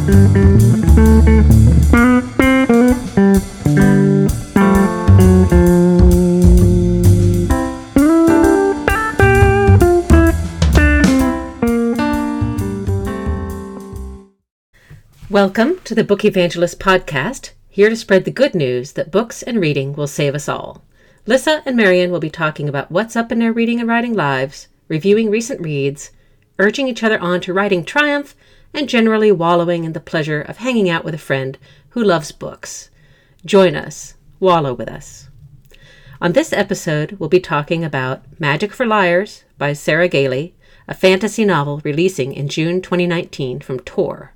Welcome to the Book Evangelist Podcast, here to spread the good news that books and reading will save us all. Lissa and Marian will be talking about what's up in their reading and writing lives, reviewing recent reads, urging each other on to writing triumph, and generally wallowing in the pleasure of hanging out with a friend who loves books. Join us, wallow with us. On this episode, we'll be talking about Magic for Liars by Sarah Gailey, a fantasy novel releasing in June 2019 from Tor.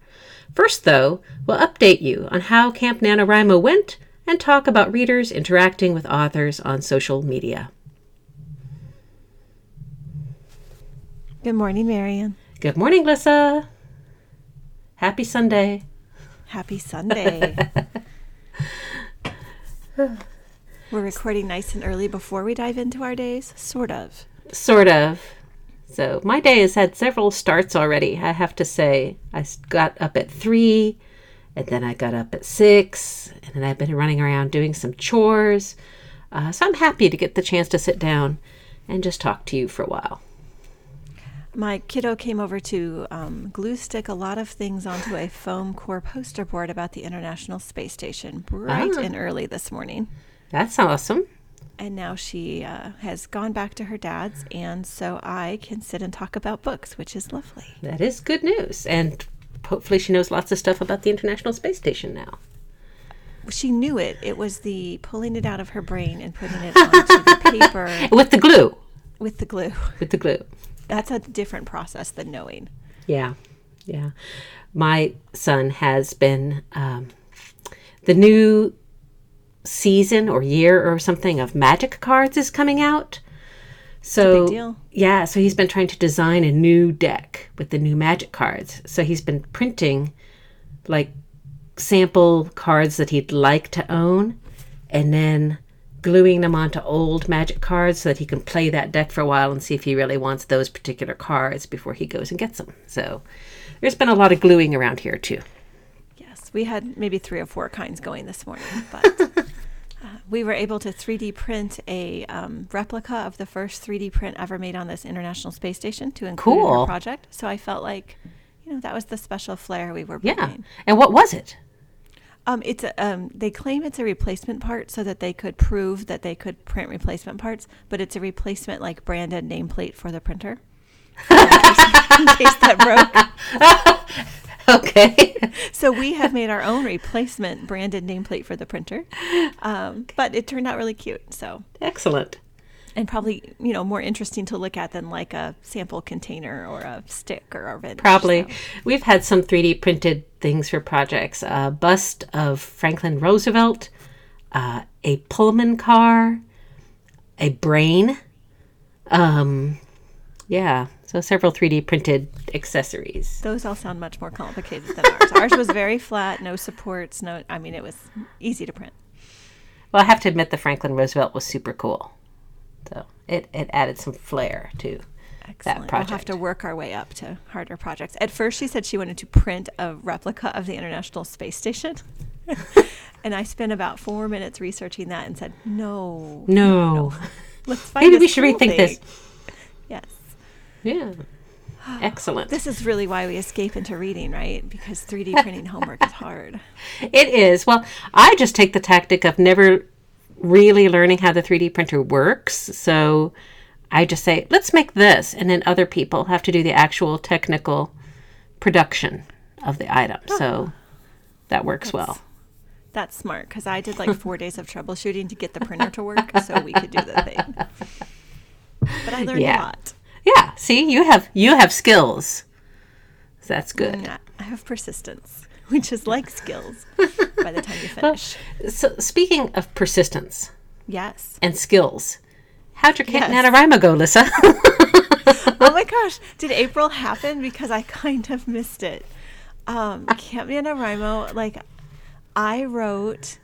First, though, we'll update you on how Camp NaNoWriMo went and talk about readers interacting with authors on social media. Good morning, Marian. Good morning, Lissa. Happy Sunday. Happy Sunday. We're recording nice and early before we dive into our days, sort of. Sort of. So my day has had several starts already. I have to say, I got up at three, and then I got up at six, and then I've been running around doing some chores. Uh, so I'm happy to get the chance to sit down and just talk to you for a while. My kiddo came over to um, glue stick a lot of things onto a foam core poster board about the International Space Station bright Ah. and early this morning. That's awesome. And now she uh, has gone back to her dad's, and so I can sit and talk about books, which is lovely. That is good news. And hopefully she knows lots of stuff about the International Space Station now. She knew it. It was the pulling it out of her brain and putting it onto the paper With the glue. with the glue. With the glue. That's a different process than knowing. Yeah, yeah. My son has been um, the new season or year or something of magic cards is coming out. So yeah, so he's been trying to design a new deck with the new magic cards. So he's been printing like sample cards that he'd like to own and then gluing them onto old magic cards so that he can play that deck for a while and see if he really wants those particular cards before he goes and gets them. So there's been a lot of gluing around here too. Yes, we had maybe three or four kinds going this morning, but uh, we were able to 3D print a um, replica of the first 3D print ever made on this International Space Station to include in our project. So I felt like, you know, that was the special flair we were bringing. Yeah. And what was it? Um, it's a, um, they claim it's a replacement part so that they could prove that they could print replacement parts, but it's a replacement like branded nameplate for the printer. in, case, in case that broke. Okay. So we have made our own replacement branded nameplate for the printer, um, but it turned out really cute. So Excellent. and probably you know more interesting to look at than like a sample container or a stick or a ridge. Probably. So, We've had some 3D printed things for projects. A bust of Franklin Roosevelt, uh, a Pullman car, a brain. Um, yeah, so several 3D printed accessories. those all sound much more complicated than ours. ours was very flat, no supports, no. I mean, it was easy to print. Well, I have to admit the Franklin Roosevelt was super cool. So it, it added some flair to Excellent. that We'll have to work our way up to harder projects. At first, she said she wanted to print a replica of the International Space Station. and I spent about four minutes researching that and said, no, No. let's find Maybe we should rethink this. Yes. Yeah. Excellent. This is really why we escape into reading, right? Because 3D printing homework is hard. It is. Well, I just take the tactic of never really learning how the 3D printer works. So I just say, let's make this. And then other people have to do the actual technical production of the item. So that works well. That's smart because I did like four days of troubleshooting to get the printer to work so we could do the thing. But I learned Yeah. a lot. Yeah. See, you have you have skills. So that's good. And I have persistence, which is like skills by the time you finish. Well, So speaking of persistence Yes. and skills, how'd your Camp Yes. NaNoWriMo go, Lissa? Oh my gosh. Did April happen? Because I kind of missed it. Um, Camp NaNoWriMo, like, I wrote,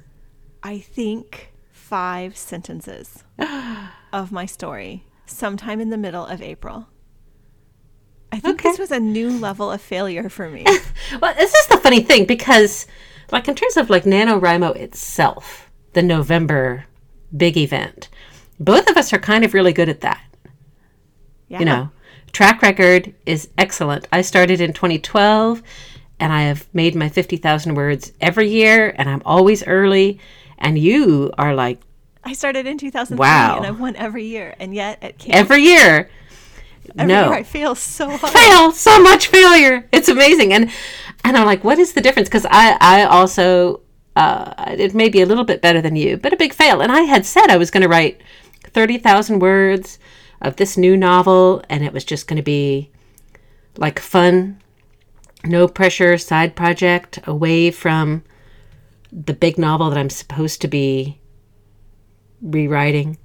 I think, five sentences of my story sometime in the middle of April. I think this was a new level of failure for me. Well, this is the funny thing because, like, in terms of like NaNoWriMo itself, the November big event, both of us are kind of really good at that. Yeah. You know, track record is excellent. I started in 2012 and I have made my 50,000 words every year and I'm always early. And you are like I started in 2003 Wow. and I've won every year. And yet at camp, every year. every no. year I fail so hard. fail so much failure it's amazing and and i'm like what is the difference because i i also uh it may be a little bit better than you but a big fail and i had said i was going to write 30000 words of this new novel and it was just going to be like fun no pressure side project away from the big novel that i'm supposed to be rewriting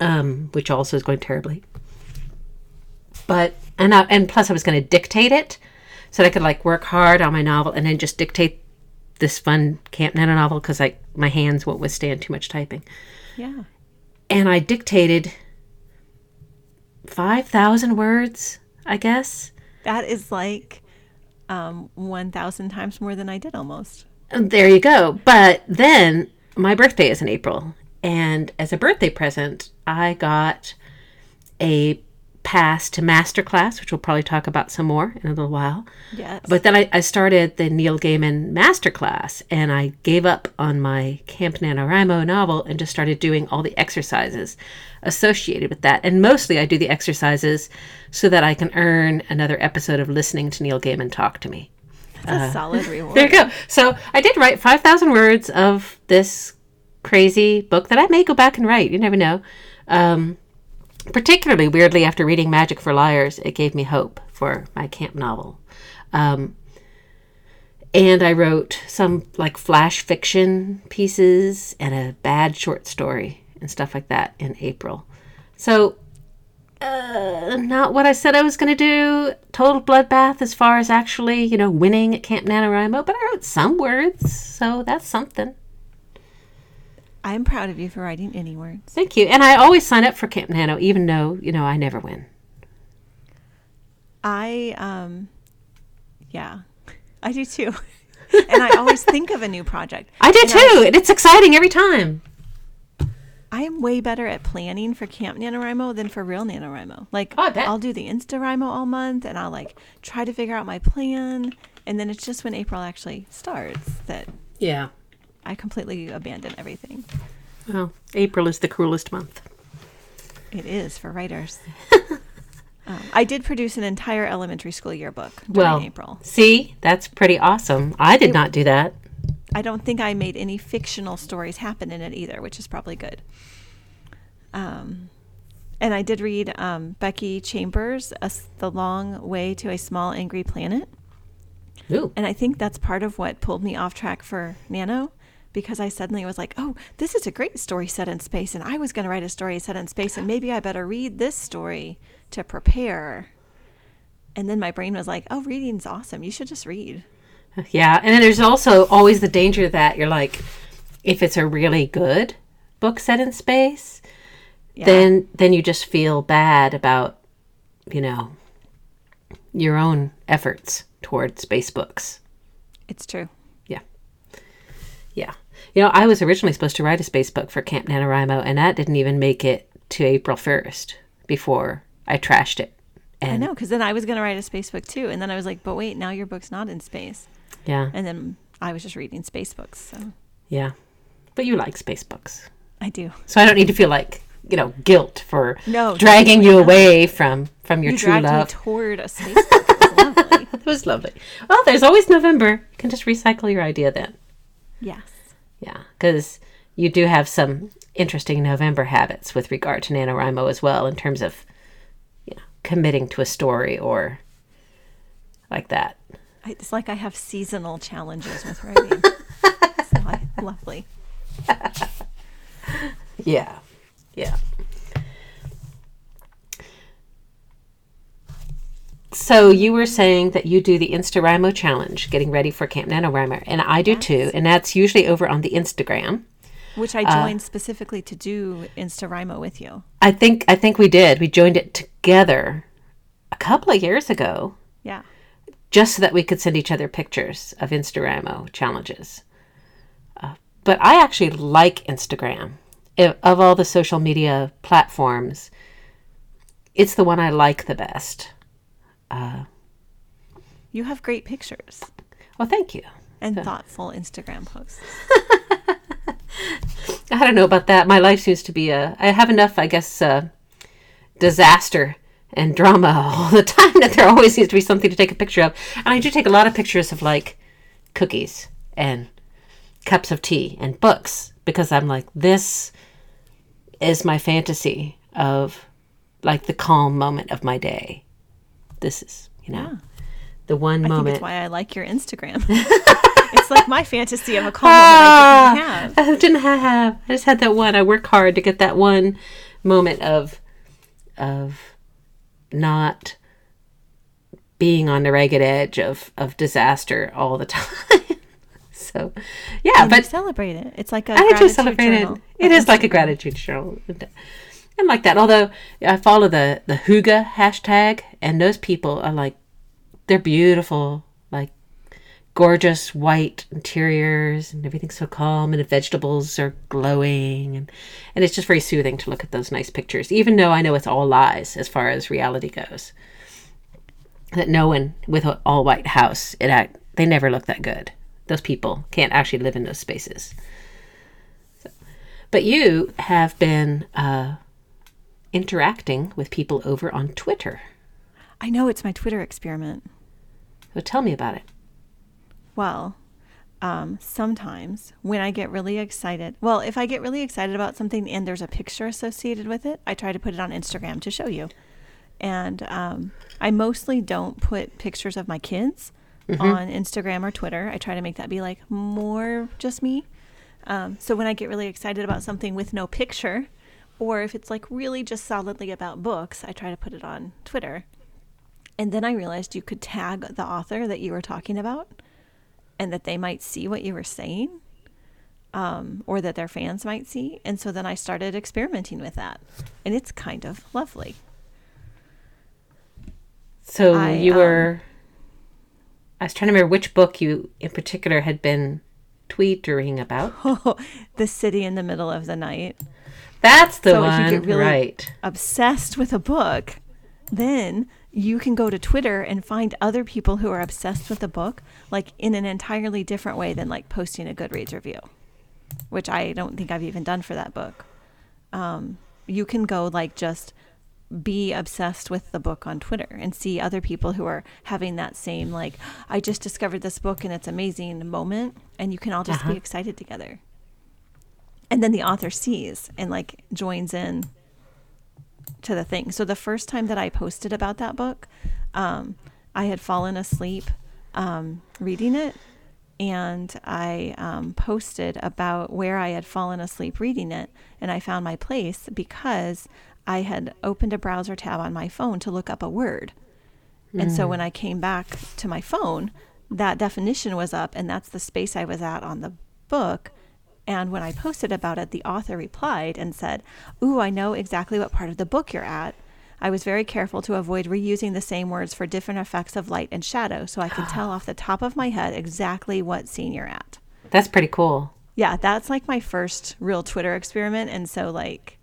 um which also is going terribly but and I, and plus I was going to dictate it so that I could like work hard on my novel and then just dictate this fun Camp Nano novel because like my hands won't withstand too much typing. Yeah. And I dictated five thousand words, I guess. That is like um, 1,000 times more than I did almost. There you go. But then my birthday is in April, and as a birthday present, I got a pass to masterclass, which we'll probably talk about some more in a little while. Yes. But then I, I started the Neil Gaiman masterclass and I gave up on my Camp NaNoWriMo novel and just started doing all the exercises associated with that. And mostly I do the exercises so that I can earn another episode of listening to Neil Gaiman talk to me. That's a solid reward. uh, There you go. So I did write 5,000 words of this crazy book that I may go back and write. You never know. Um, particularly weirdly, after reading Magic for Liars, it gave me hope for my camp novel. Um, and I wrote some like flash fiction pieces and a bad short story and stuff like that in April. So, uh, not what I said I was going to do. Total bloodbath as far as actually, you know, winning at Camp NaNoWriMo, but I wrote some words, so that's something. I'm proud of you for writing any words. Thank you. And I always sign up for Camp Nano, even though, you know, I never win. I, um, yeah, I do too. and I always think of a new project. I do And too, and it's exciting every time. I am way better at planning for Camp NaNoWriMo than for real NaNoWriMo. Like, Oh, I. I'll do the InstaWriMo all month and I'll like try to figure out my plan. And then it's just when April actually starts that Yeah. I completely abandon everything. Well, April is the cruelest month. It is for writers. um, I did produce an entire elementary school yearbook during Well, April. see, that's pretty awesome. I did not do that. I don't think I made any fictional stories happen in it either, which is probably good. Um, and I did read um, Becky Chambers' A The Long Way to a Small Angry Planet. Ooh. And I think that's part of what pulled me off track for Nano because I suddenly was like, oh, this is a great story set in space. And I was going to write a story set in space. And maybe I better read this story to prepare. And then my brain was like, oh, reading's awesome. You should just read. Yeah, and then there's also always the danger that you're like, if it's a really good book set in space, Yeah. then then you just feel bad about, you know, your own efforts toward space books. It's true. Yeah. Yeah. You know, I was originally supposed to write a space book for Camp NaNoWriMo, and that didn't even make it to April 1st before I trashed it. I And know, because then I was going to write a space book too. And then I was like, but wait, now your book's not in space. yeah, And then I was just reading space books. So yeah. But you like space books. I do. So I don't need to feel like, you know, guilt for No, dragging you away from from your You true love. toward a space book. It was lovely. it was lovely. Well, there's always November. You can just recycle your idea then. Yes. Yeah, because you do have some interesting November habits with regard to NaNoWriMo as well, in terms of, you know, committing to a story or like that. It's like I have seasonal challenges with writing. it's li- lovely. Yeah, yeah. So you were saying that you do the InstaWriMo challenge, getting ready for Camp NaNoWriMo, and I do too, and that's usually over on the Instagram. Which I joined specifically to do InstaWriMo with you. I think I think we did. We joined it together a couple of years ago, Yeah. just so that we could send each other pictures of Instagramo challenges. Uh, but I actually like Instagram. I- Of all the social media platforms, it's the one I like the best. You have great pictures Well, thank you. and thoughtful Instagram posts. I don't know about that. My life seems to be a. I have enough, I guess, uh, disaster and drama all the time that there always seems to be something to take a picture of. And I do take a lot of pictures of like cookies and cups of tea and books because I'm like, this is my fantasy of like the calm moment of my day. This is, you know, the one I moment. it's why I like your Instagram. it's like my fantasy of a calm moment I didn't ah, have. I didn't have. I just had that one. I work hard to get that one moment of of not being on the ragged edge of of disaster all the time. so, yeah, And but celebrate it. It's like a I do gratitude celebrate it. journal It on is like a gratitude journal. And like that. Although I follow the the hygge hashtag, and those people are like, they're beautiful, like gorgeous white interiors, and everything's so calm, and the vegetables are glowing, and and it's just very soothing to look at those nice pictures, even though I know it's all lies as far as reality goes. That no one with an all white house, it act, they never look that good. Those people can't actually live in those spaces. But you have been uh, interacting with people over on Twitter. I know it's my Twitter experiment. So tell me about it. Well, um, sometimes when I get really excited, well, if I get really excited about something and there's a picture associated with it, I try to put it on Instagram to show you. And um, I mostly don't put pictures of my kids on Instagram or Twitter. I try to make that be like more just me. Um, so when I get really excited about something with no picture, or if it's like really just solidly about books, I try to put it on Twitter. And then I realized you could tag the author that you were talking about and that they might see what you were saying um, or that their fans might see. And so then I started experimenting with that. And it's kind of lovely. So I, you um, were. I was trying to remember which book you in particular had been tweetering about. the city in the middle of the night. That's the So if you one, get really- right? Obsessed with a book, then you can go to Twitter and find other people who are obsessed with a book, like in an entirely different way than like posting a Goodreads review, which I don't think I've even done for that book. Um, you can go like just be obsessed with the book on Twitter and see other people who are having that same like I just discovered this book and it's amazing moment and you can all just Uh-huh. be excited together. And then the author sees and like joins in to the thing. So the first time that I posted about that book, um, I had fallen asleep um, reading it, and I um, posted about where I had fallen asleep reading it, and I found my place because I had opened a browser tab on my phone to look up a word. And so when I came back to my phone, that definition was up, and that's the space I was at on the book. And when I posted about it, the author replied and said, Ooh, I know exactly what part of the book you're at. I was very careful to avoid reusing the same words for different effects of light and shadow, so I can tell off the top of my head exactly what scene you're at. That's pretty cool. Yeah, that's like my first real Twitter experiment. And so, like,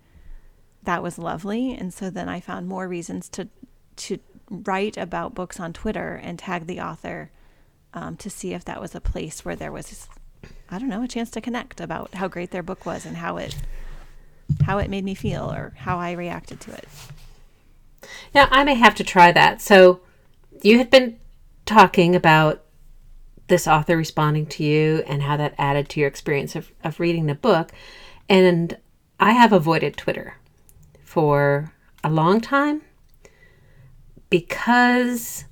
that was lovely. And so then I found more reasons to, to write about books on Twitter and tag the author um, to see if that was a place where there was, I don't know, a chance to connect about how great their book was and how it, how it made me feel or how I reacted to it. Now, I may have to try that. So, you had been talking about this author responding to you and how that added to your experience of, of reading the book. And I have avoided Twitter for a long time because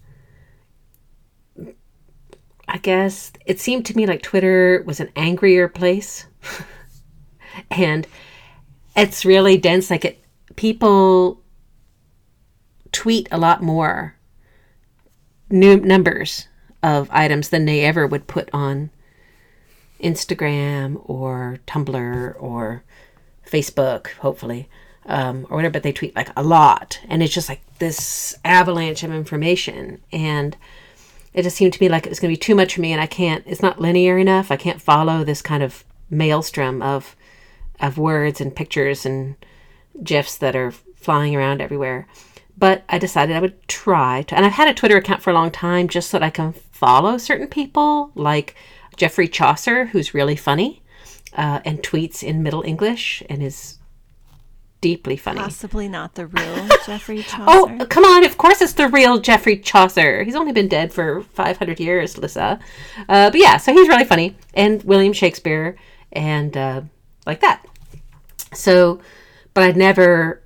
I guess it seemed to me like Twitter was an angrier place. and it's really dense. Like it, people tweet a lot more new numbers of items than they ever would put on Instagram or Tumblr or Facebook, hopefully. um, or whatever, but they tweet like a lot. And it's just like this avalanche of information. And it just seemed to me like it was going to be too much for me. And I can't, it's not linear enough. I can't follow this kind of maelstrom of, of words and pictures and GIFs that are flying around everywhere. But I decided I would try to, and I've had a Twitter account for a long time just so that I can follow certain people like Geoffrey Chaucer, who's really funny uh, and tweets in Middle English and is deeply funny. Possibly not the real Geoffrey Chaucer. Oh, come on. Of course it's the real Geoffrey Chaucer. He's only been dead for 500 years, Lissa. Uh, but yeah, so he's really funny. And William Shakespeare and uh, like that. So, but I'd never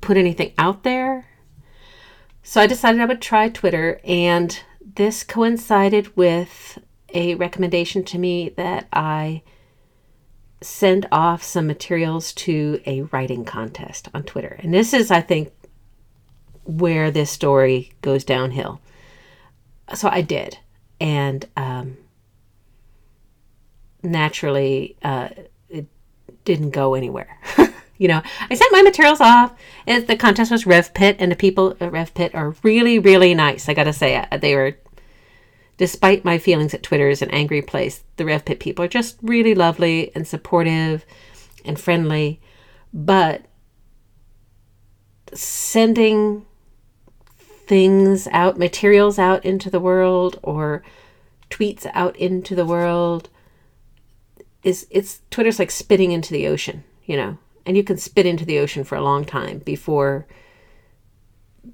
put anything out there. So I decided I would try Twitter. And this coincided with a recommendation to me that I send off some materials to a writing contest on Twitter. And this is, I think, where this story goes downhill. So I did. And um, naturally, uh, it didn't go anywhere. you know, I sent my materials off. And the contest was RevPit, and the people at RevPit are really, really nice. I got to say, they were despite my feelings that Twitter is an angry place, the RevPit people are just really lovely and supportive and friendly. But sending things out, materials out into the world, or tweets out into the world is it's Twitter's like spitting into the ocean, you know, and you can spit into the ocean for a long time before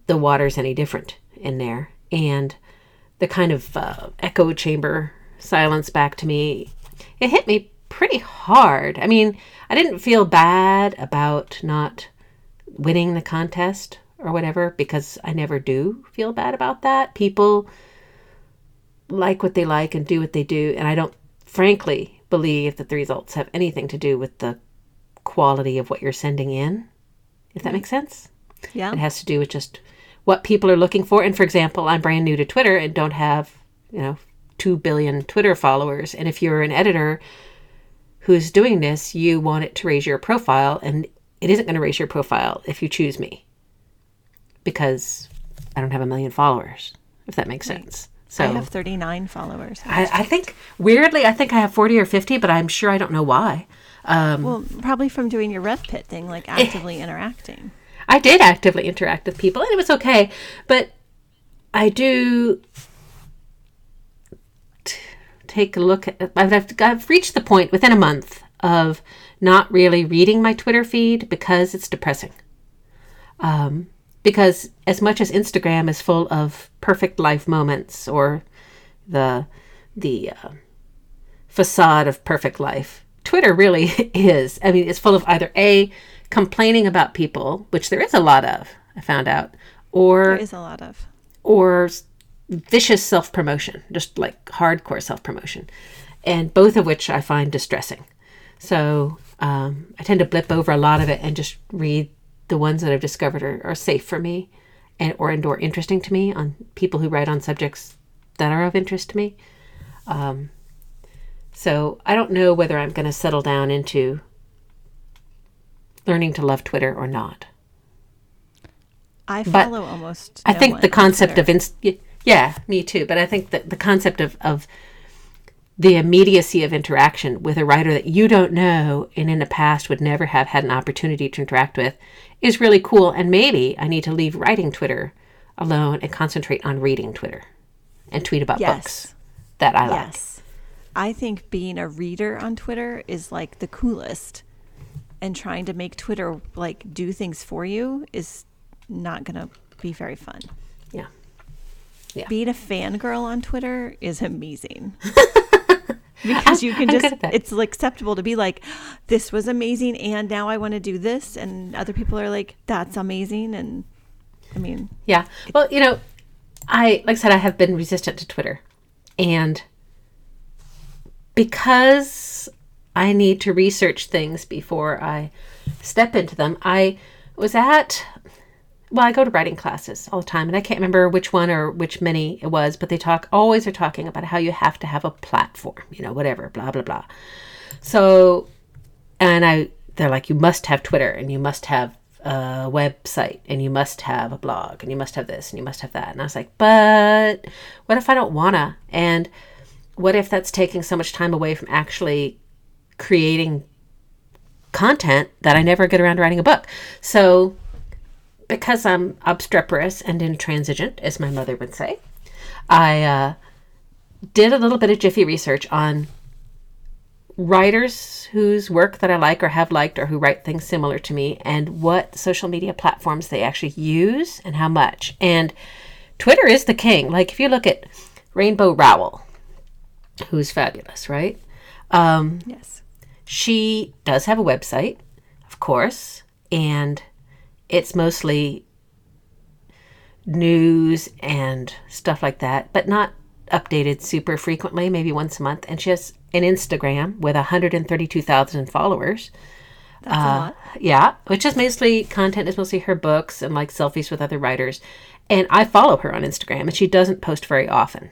the water's any different in there. And the kind of uh, echo chamber silence back to me, it hit me pretty hard. I mean, I didn't feel bad about not winning the contest or whatever because I never do feel bad about that. People like what they like and do what they do, and I don't frankly believe that the results have anything to do with the quality of what you're sending in. If that makes sense. Yeah. It has to do with just what people are looking for. And for example, I'm brand new to Twitter and don't have, you know, 2 billion Twitter followers. And if you're an editor who's doing this, you want it to raise your profile. And it isn't going to raise your profile if you choose me because I don't have a million followers, if that makes sense. So I have 39 followers. I, I think, weirdly, I think I have 40 or 50, but I'm sure I don't know why. Um, well, probably from doing your Rev RevPit thing, like actively interacting. I did actively interact with people, and it was okay. But I do t- take a look at. I've, I've reached the point within a month of not really reading my Twitter feed because it's depressing. Um, because as much as Instagram is full of perfect life moments or the the uh, facade of perfect life, Twitter really is. I mean, it's full of either a complaining about people, which there is a lot of, I found out, or There is a lot of. or vicious self promotion, just like hardcore self promotion, and both of which I find distressing. So um, I tend to blip over a lot of it and just read the ones that I've discovered are, are safe for me, and or and or interesting to me on people who write on subjects that are of interest to me. Um, so I don't know whether I'm going to settle down into learning to love Twitter or not. I But follow almost. I no think the concept Twitter. of inst- yeah, me too. But I think that the concept of of the immediacy of interaction with a writer that you don't know and in the past would never have had an opportunity to interact with is really cool. And maybe I need to leave writing Twitter alone and concentrate on reading Twitter and tweet about Yes. books that I like. Yes. I think being a reader on Twitter is like the coolest. And trying to make Twitter like do things for you is not going to be very fun. Yeah. Being a fangirl on Twitter is amazing. because you can I'm just it's acceptable to be like this was amazing and now I want to do this and other people are like that's amazing and I mean Yeah. Well, you know, I like I said, I have been resistant to Twitter, and because I need to research things before I step into them, I was at. Well, I go to writing classes all the time, and I can't remember which one or which many it was, but they talk always are talking about how you have to have a platform, you know, whatever, blah blah blah. So, and I they're like, you must have Twitter and you must have a website and you must have a blog and you must have this and you must have that. And I was like, but what if I don't wanna? And what if that's taking so much time away from actually creating content that I never get around writing a book? So because I'm obstreperous and intransigent, as my mother would say, I uh, did a little bit of Jiffy research on writers whose work that I like or have liked or who write things similar to me and what social media platforms they actually use and how much. And Twitter is the king. Like if you look at Rainbow Rowell, who's fabulous, right? Um, Yes. She does have a website, of course, and it's mostly news and stuff like that, but not updated super frequently, maybe once a month. And she has an Instagram with 132,000 followers. That's a lot. Yeah, which is mostly content is mostly her books and like selfies with other writers. And I follow her on Instagram, and she doesn't post very often.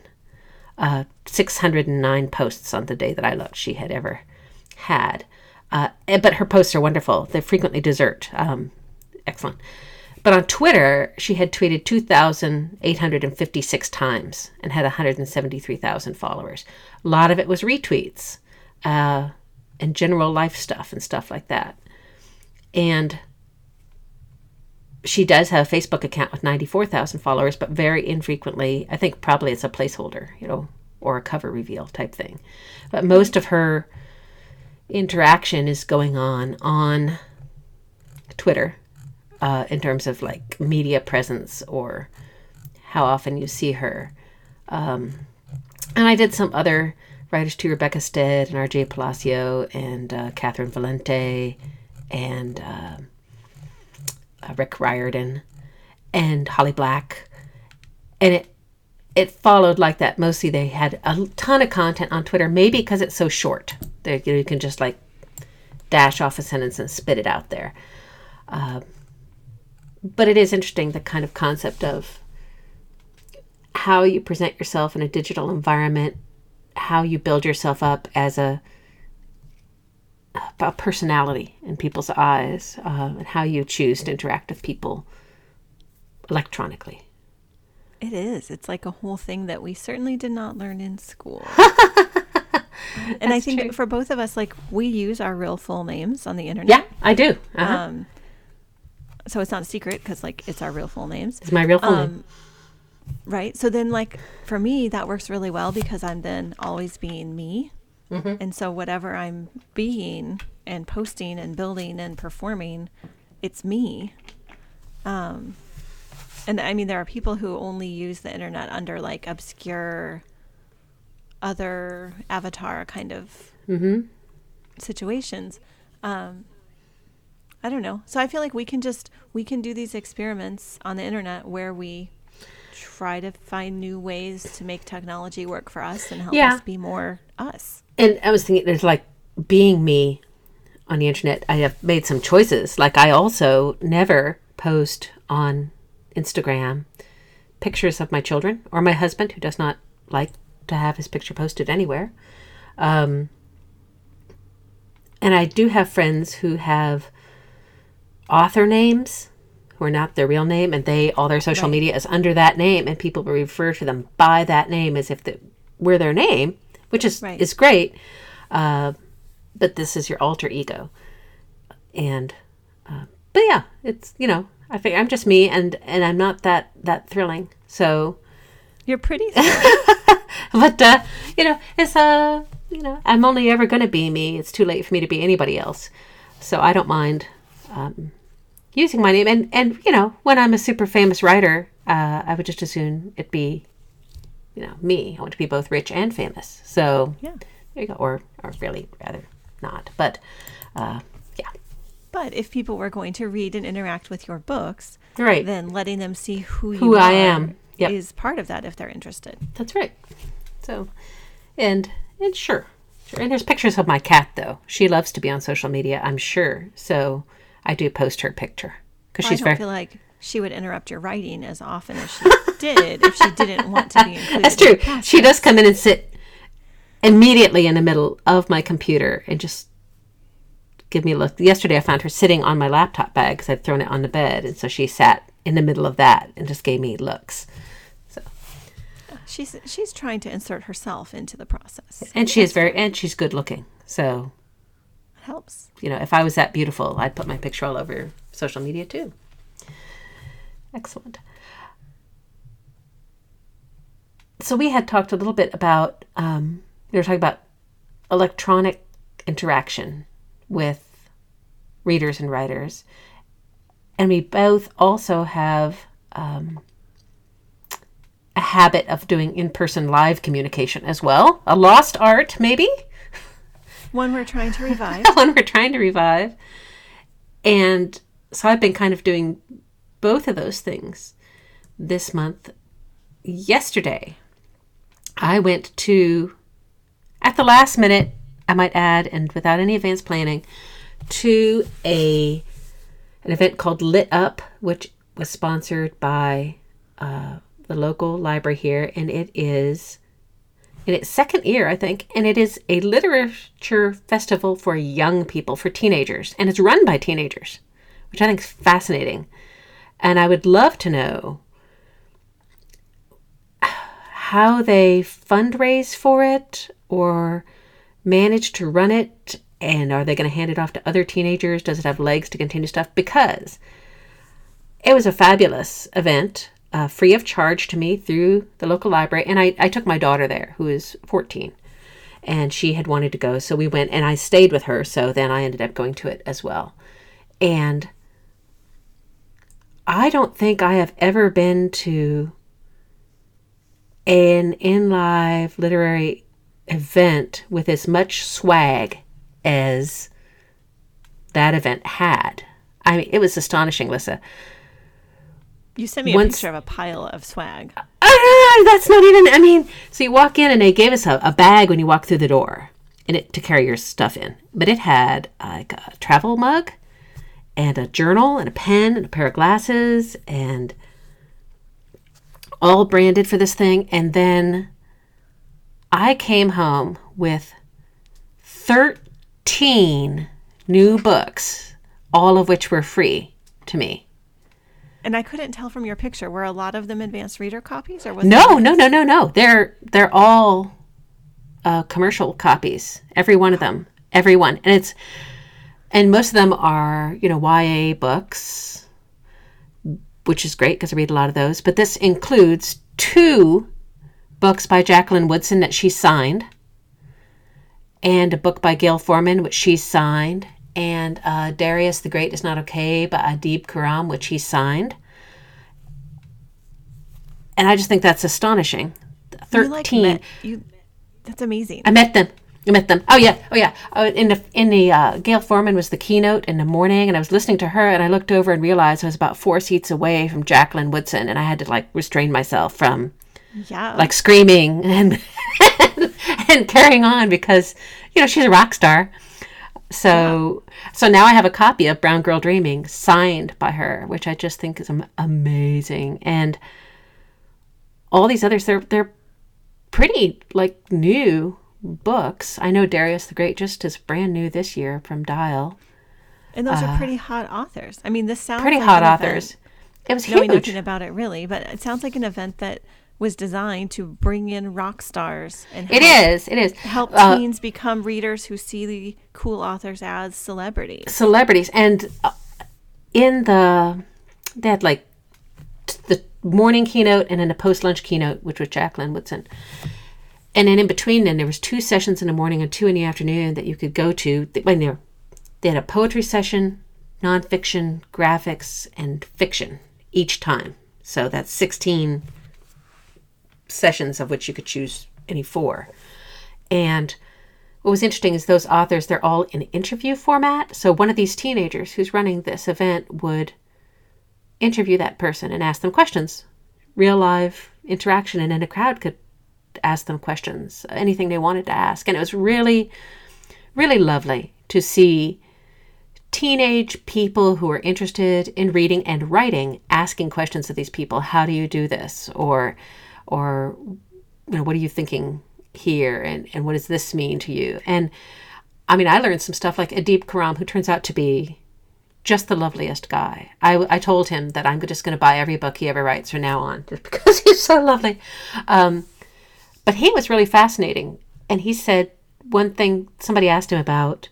Uh, 609 posts on the day that I looked she had ever had. Uh, but her posts are wonderful. They're frequently dessert. Um, excellent. But on Twitter, she had tweeted 2,856 times and had 173,000 followers. A lot of it was retweets uh, and general life stuff and stuff like that. And she does have a Facebook account with 94,000 followers, but very infrequently. I think probably it's a placeholder, you know, or a cover reveal type thing. But most of her interaction is going on on Twitter uh, in terms of like media presence or how often you see her. Um, and I did some other writers too Rebecca Stead and RJ Palacio and uh, Catherynne Valente and uh, uh, Rick Riordan and Holly Black. And it it followed like that. Mostly they had a ton of content on Twitter, maybe because it's so short. You can just like dash off a sentence and spit it out there. Uh, but it is interesting the kind of concept of how you present yourself in a digital environment, how you build yourself up as a a personality in people's eyes, uh, and how you choose to interact with people electronically. It is. It's like a whole thing that we certainly did not learn in school. and I think true. for both of us, like we use our real full names on the internet. Yeah, I do. Uh-huh. Um, so it's not a secret because like it's our real full names. it's my real full name. Um, right. So then, like for me, that works really well because I'm then always being me, Mm-hmm. and so whatever I'm being and posting and building and performing, it's me. Um, and I mean, there are people who only use the internet under like obscure, other avatar kind of Mm-hmm. situations. Um, I don't know. So I feel like we can just we can do these experiments on the internet where we try to find new ways to make technology work for us and help Yeah. us be more us. And I was thinking, there's like being me on the internet. I have made some choices. Like I also never post on Instagram pictures of my children or my husband, who does not like to have his picture posted anywhere. Um, and I do have friends who have author names who are not their real name, and they all their social Right. media is under that name, and people refer to them by that name as if that were their name, which is Right. is great. Uh, but this is your alter ego, and uh, but yeah, it's you know I think I'm just me, and and I'm not that that thrilling. So, You're pretty. but uh, you know, it's uh, you know, I'm only ever going to be me. It's too late for me to be anybody else. So I don't mind um, using my name. And and you know, when I'm a super famous writer, uh, I would just as soon it be, you know, me. I want to be both rich and famous. So yeah. there you go. Or or really rather not. But uh, But if people were going to read and interact with your books, right. then letting them see who you Who I am. Yep. is part of that if they're interested. That's right. So, and and sure, sure. And there's pictures of my cat though. She loves to be on social media. I'm sure. So I do post her picture because I she's don't very. feel like she would interrupt your writing as often as she did if she didn't want to be included. That's true. process. She does come in and sit immediately in the middle of my computer and just give me a look. Yesterday, I found her sitting on my laptop bag because I'd thrown it on the bed, and so she sat in the middle of that and just gave me looks. So, She's she's trying to insert herself into the process. and she is very, and she's good looking. So, It helps. you know, if I was that beautiful, I'd put my picture all over social media too. Excellent. So we had talked a little bit about um, we were talking about electronic interaction with readers and writers, and we both also have um, a habit of doing in-person live communication as well. A lost art, maybe One we're trying to revive. one we're trying to revive. And so I've been kind of doing both of those things this month. Yesterday, I went to, at the last minute, I might add, and without any advanced planning, to a an event called Lit Up, which was sponsored by uh, the local library here, and it is in its second year, I think, and it is a literature festival for young people, for teenagers, and it's run by teenagers, which I think is fascinating. And I would love to know how they fundraise for it or manage to run it, and are they going to hand it off to other teenagers? Does it have legs to continue stuff? Because it was a fabulous event, uh, free of charge to me through the local library. And I, I took my daughter there, who is 14, and she had wanted to go. So we went, and I stayed with her. So then I ended up going to it as well. And I don't think I have ever been to an in live literary event with as much swag as that event had. I mean, it was astonishing, Lissa. You sent me a Once- picture of a pile of swag. Ah, that's not even. I mean, so you walk in and they gave us a, a bag when you walk through the door, and it to carry your stuff in. But it had like a travel mug, and a journal, and a pen, and a pair of glasses, and all branded for this thing. And then I came home with thirteen new books, all of which were free to me. And I couldn't tell from your picture, were a lot of them advanced reader copies or was No, no, no, no, no. They're they're all uh, commercial copies. Every one of them, every one, and it's and most of them are you know YA books, which is great because I read a lot of those. But this includes two books by Jacqueline Woodson that she signed, and a book by Gayle Forman which she signed, and uh, Darius the Great is Not Okay by Adib Khorram which he signed. And I just think that's astonishing. You, Thirteen. like, met- you, that's amazing. I met them. I met them. Oh yeah, oh yeah. Oh, in the in the uh, Gayle Forman was the keynote in the morning, and I was listening to her, and I looked over and realized I was about four seats away from Jacqueline Woodson, and I had to like restrain myself from yeah. like screaming and and carrying on because you know she's a rock star. So so now I have a copy of Brown Girl Dreaming signed by her, which I just think is amazing. And all these others, they're they're pretty like new books. I know Darius the Great just is brand new this year from Dial. and those are pretty hot authors. I mean, this sounds uh, Pretty like hot an event- authors. It was knowing huge. nothing about it really, but it sounds like an event that was designed to bring in rock stars and It help, is. It is. help Uh, teens become readers who see the cool authors as celebrities. celebrities and uh, in the they had like the morning keynote and then a post lunch keynote which was jacqueline woodson and then in between then there was two sessions in the morning and two in the afternoon that you could go to when they they had a poetry session nonfiction graphics and fiction each time so that's 16 sessions of which you could choose any four and what was interesting is those authors, they're all in interview format. So one of these teenagers who's running this event would interview that person and ask them questions, real live interaction, and then a crowd could ask them questions, anything they wanted to ask. And it was really, really lovely to see teenage people who are interested in reading and writing asking questions of these people. How do you do this? Or, or, you know, what are you thinking here? And, and what does this mean to you? And I mean, I learned some stuff like Adib Khorram, who turns out to be just the loveliest guy. I, I told him that I'm just going to buy every book he ever writes from now on, just because he's so lovely. Um, but he was really fascinating. And he said one thing somebody asked him about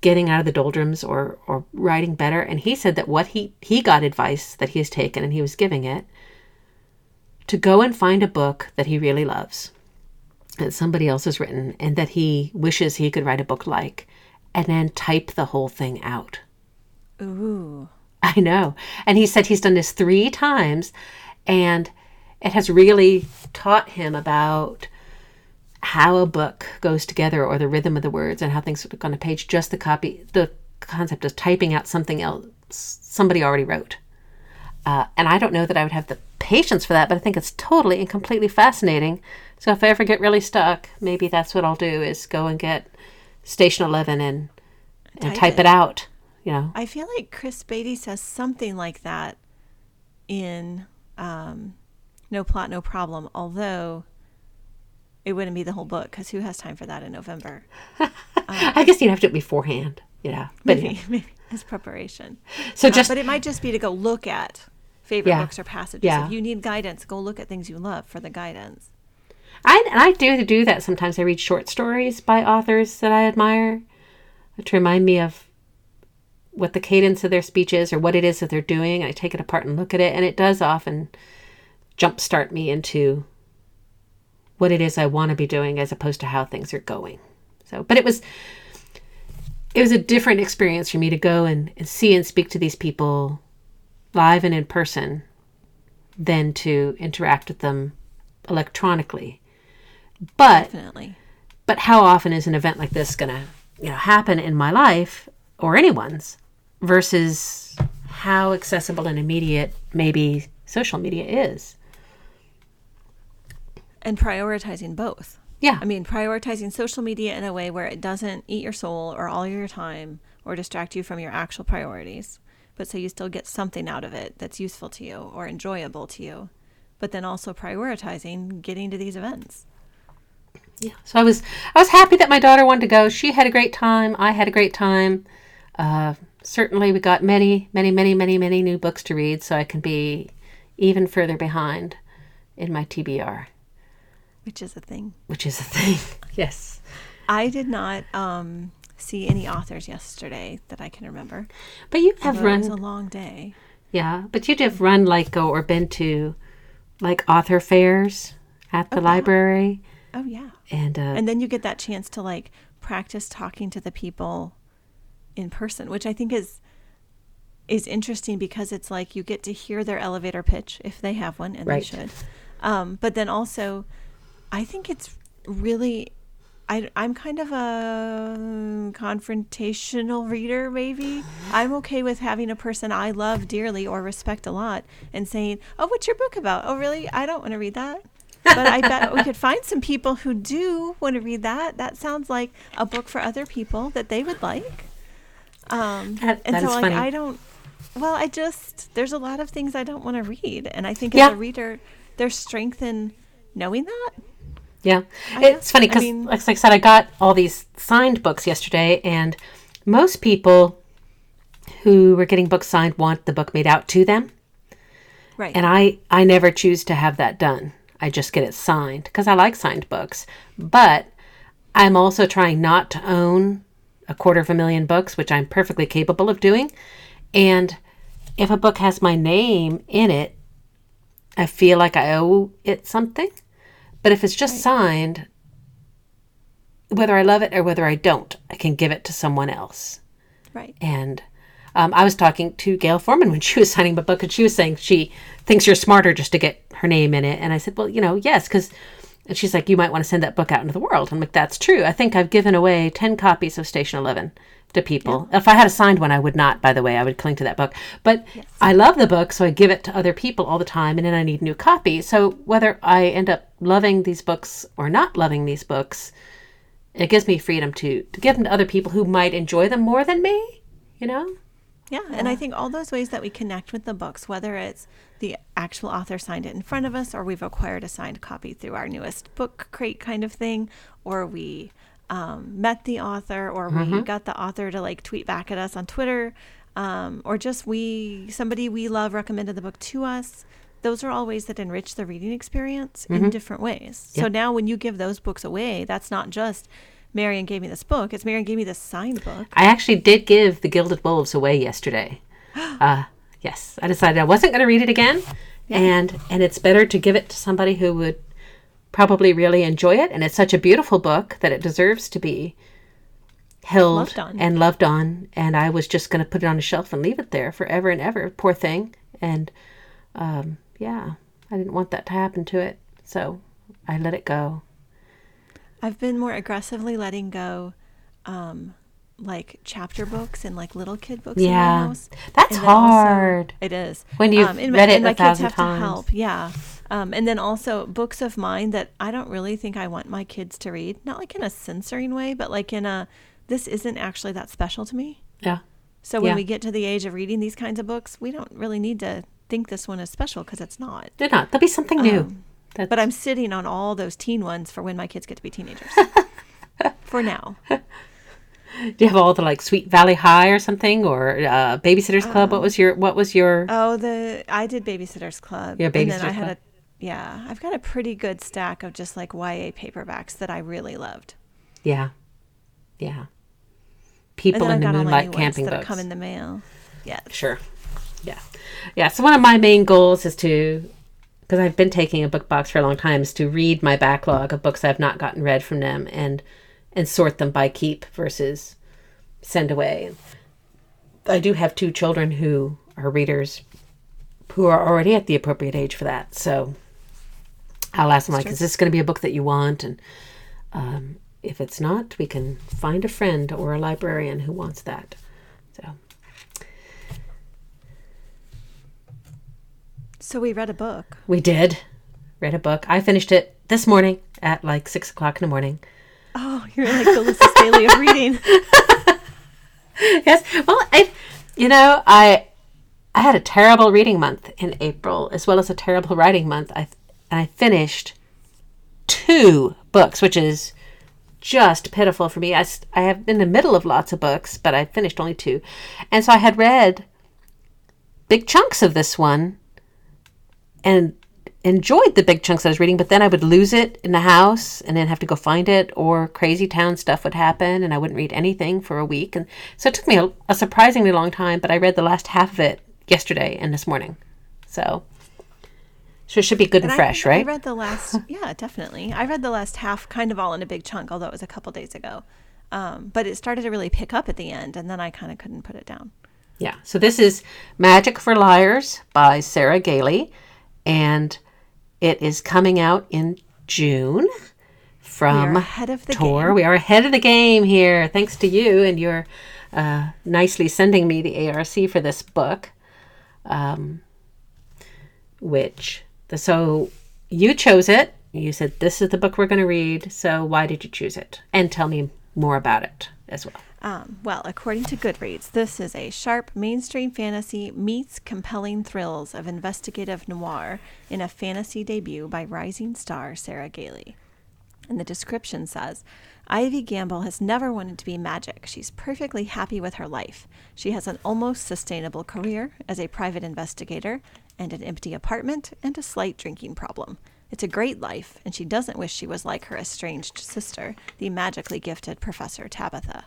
getting out of the doldrums or, or writing better. And he said that what he, he got advice that he has taken and he was giving it to go and find a book that he really loves that somebody else has written and that he wishes he could write a book like and then type the whole thing out. Ooh. I know. And he said he's done this three times and it has really taught him about how a book goes together or the rhythm of the words and how things look on a page. Just the copy, the concept of typing out something else somebody already wrote. Uh, and I don't know that I would have the patience for that, but I think it's totally and completely fascinating. So if I ever get really stuck, maybe that's what I'll do is go and get Station Eleven and and Type type, it. it. out. You know, I feel like Chris Baty says something like that in um, No Plot, No Problem, although it wouldn't be the whole book because who has time for that in November? I guess you'd have to do it beforehand. Yeah, but Maybe, maybe as preparation. so Uh, just but it might just be to go look at favorite Yeah. books or passages. Yeah. If you need guidance, go look at things you love for the guidance. I and I do do that sometimes. I read short stories by authors that I admire to remind me of what the cadence of their speech is or what it is that they're doing. I take it apart and look at it, and it does often jumpstart me into what it is I want to be doing as opposed to how things are going. So, but it was it was a different experience for me to go and, and see and speak to these people live and in person than to interact with them electronically. But Definitely. but how often is an event like this going to you know happen in my life or anyone's versus how accessible and immediate maybe social media is And prioritizing both. yeah I mean, prioritizing social media in a way where it doesn't eat your soul or all your time or distract you from your actual priorities, but so you still get something out of it that's useful to you or enjoyable to you. But then also prioritizing getting to these events. yeah so i was i was happy that my daughter wanted to go she had a great time i had a great time uh, certainly we got many many many many many new books to read so i can be even further behind in my tbr Which is a thing. which is a thing yes I did not um, see any authors yesterday that I can remember. but you have Although it run was a long day. Yeah, but you'd have run like go or been to like author fairs at the library, Oh yeah. and, uh, And then you get that chance to like practice talking to the people in person, which I think is is interesting because it's like you get to hear their elevator pitch if they have one, and Right. they should. Um, but then also, I think it's really. I, I'm kind of a confrontational reader, maybe. I'm okay with having a person I love dearly or respect a lot and saying, Oh, what's your book about? Oh, really? I don't want to read that. But I bet we could find some people who do want to read that. That sounds like a book for other people that they would like. Um, That- and so, like, funny. I don't. Well, I just there's a lot of things I don't want to read, and I think Yeah. as a reader, there's strength in knowing that. Yeah, I it's funny I because, mean- like I said, I got all these signed books yesterday, and most people who were getting books signed want the book made out to them, Right. and I I never choose to have that done. I just get it signed because I like signed books, but I'm also trying not to own a quarter of a million books, which I'm perfectly capable of doing. And if a book has my name in it, I feel like I owe it something. But if it's just signed, whether I love it or whether I don't, I can give it to someone else. right. And um, I was talking to Gayle Forman when she was signing my book, and she was saying she thinks you're smarter just to get her name in it. And I said, well, you know, yes, because. And she's like, you might want to send that book out into the world. I'm like, that's true. I think I've given away 10 copies of Station 11 to people. If I had a signed one, I would not, by the way. I would cling to that book. But I love the book, so I give it to other people all the time, and then I need new copies. So whether I end up loving these books or not loving these books, it gives me freedom to, to give them to other people who might enjoy them more than me, you know? Yeah, and I think all those ways that we connect with the books, whether it's the actual author signed it in front of us, or we've acquired a signed copy through our newest book crate kind of thing, or we um, met the author or we got the author to like tweet back at us on Twitter, um, or just we somebody we love recommended the book to us. Those are all ways that enrich the reading experience in different ways. So now when you give those books away, that's not just Marian gave me this book. It's Marian gave me this signed book. I actually did give The Gilded Wolves away yesterday. Uh, yes, I decided I wasn't going to read it again, and and it's better to give it to somebody who would probably really enjoy it. And it's such a beautiful book that it deserves to be held Loved on. and loved on. And I was just going to put it on a shelf and leave it there forever and ever. Poor thing. And um, yeah, I didn't want that to happen to it, so I let it go. I've been more aggressively letting go, um, like chapter books and like little kid books in Yeah. my house. That's then also- hard. it is When you've and read it and a my kids have times. to help. Yeah, um, and then also books of mine that I don't really think I want my kids to read. Not like in a censoring way, but like in a this isn't actually that special to me. Yeah. So when Yeah. we get to the age of reading these kinds of books, we don't really need to think this one is special because it's not. They're not. There'll be something new. Um, But I'm sitting on all those teen ones for when my kids get to be teenagers. for now. Do you have all the like Sweet Valley High or something or uh, Babysitters Club? what was your What was your? Oh, the I did Babysitters Club. Yeah, And then I Babysitters had Club. a yeah, I've got a pretty good stack of just like YA paperbacks that I really loved. yeah, yeah. People then I've in the got all my Moonlight camping that boats. come in the mail. Yeah. Sure. Yeah, yeah. So one of my main goals is to, because I've been taking a book box for a long time, is to read my backlog of books I've not gotten read from them and and sort them by keep versus send away. I do have two children who are readers who are already at the appropriate age for that. So I'll ask them like, "Is this going to be a book that you want?" And um, if it's not, we can find a friend or a librarian who wants that. So So we read a book. we did read a book. I finished it this morning at like six o'clock in the morning. Oh, you're like the Lissa Staley of reading. yes. Well, I, you know, I, I had a terrible reading month in April, as well as a terrible writing month. I, and I finished two books, which is just pitiful for me. I, I have been in the middle of lots of books, but I finished only two, and so I had read big chunks of this one, and enjoyed the big chunks I was reading, but then I would lose it in the house and then have to go find it, or crazy town stuff would happen, and I wouldn't read anything for a week. And so it took me a, a surprisingly long time, but I read the last half of it yesterday and this morning. So, so it should be good and, And fresh, I right? I read the last, yeah, definitely. I read the last half kind of all in a big chunk, although it was a couple days ago. Um, but it started to really pick up at the end, and then I kind of couldn't put it down. Yeah. So this is Magic for Liars by Sarah Gailey, and it is coming out in June We from are ahead of the tour. game. We are ahead of the game here, thanks to you and your uh, nicely sending me the ARC for this book. Um, which the so you chose it. You said this is the book we're going to read. So why did you choose it? And tell me more about it as well. Um, well, according to Goodreads, this is a sharp mainstream fantasy meets compelling thrills of investigative noir in a fantasy debut by rising star Sarah Gailey. And the description says Ivy Gamble has never wanted to be magic. She's perfectly happy with her life. She has an almost sustainable career as a private investigator and an empty apartment and a slight drinking problem. It's a great life, and she doesn't wish she was like her estranged sister, the magically gifted Professor Tabitha.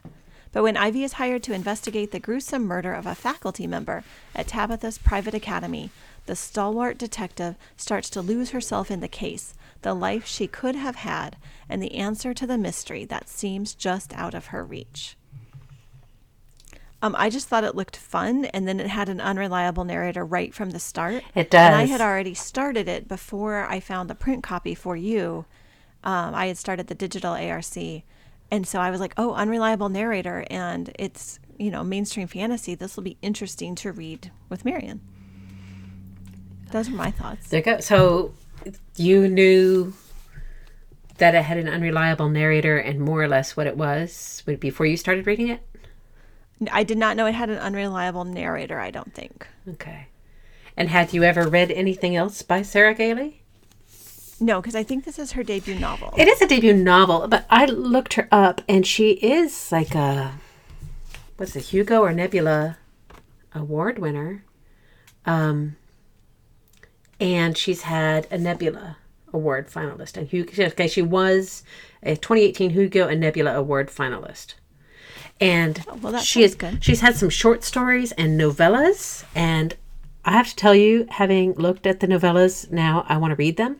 But when Ivy is hired to investigate the gruesome murder of a faculty member at Tabitha's private academy, the stalwart detective starts to lose herself in the case, the life she could have had, and the answer to the mystery that seems just out of her reach. Um, I just thought it looked fun, and then it had an unreliable narrator right from the start. It does. And I had already started it before I found the print copy for you. Um, I had started the digital ARC, and so I was like, "Oh, unreliable narrator," and it's you know mainstream fantasy. This will be interesting to read with Marian. Those are my thoughts. There you go. So you knew that it had an unreliable narrator and more or less what it was before you started reading it? I did not know it had an unreliable narrator. I don't think. Okay. And had you ever read anything else by Sarah Gailey? No, because I think this is her debut novel. It is a debut novel, but I looked her up and she is like a what's it, Hugo or Nebula award winner. Um and she's had a Nebula Award finalist. And Hugo, okay, she was a 2018 Hugo and Nebula Award finalist. And Oh, well, she is good. she's had some short stories and novellas. And I have to tell you, having looked at the novellas now, I want to read them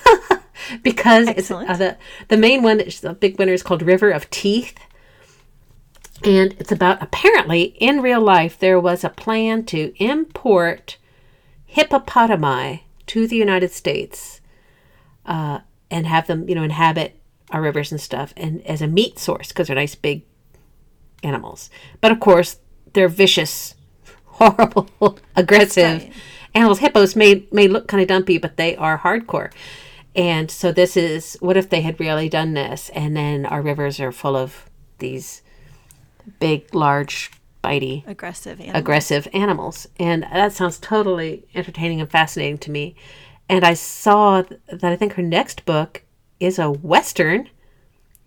because Excellent. it's uh, the the main one. The big winner is called River of Teeth. And it's about apparently in real life there was a plan to import hippopotami to the United States uh, and have them, you know, inhabit our rivers and stuff, and as a meat source because they're nice big animals. But of course, they're vicious, horrible, aggressive right. Animals. Hippos may may look kind of dumpy, but they are hardcore. And so this is what if they had really done this, and then our rivers are full of these big, large, bitey Aggressive animal. aggressive animals. And that sounds totally entertaining and fascinating to me. And I saw that I think her next book is a Western.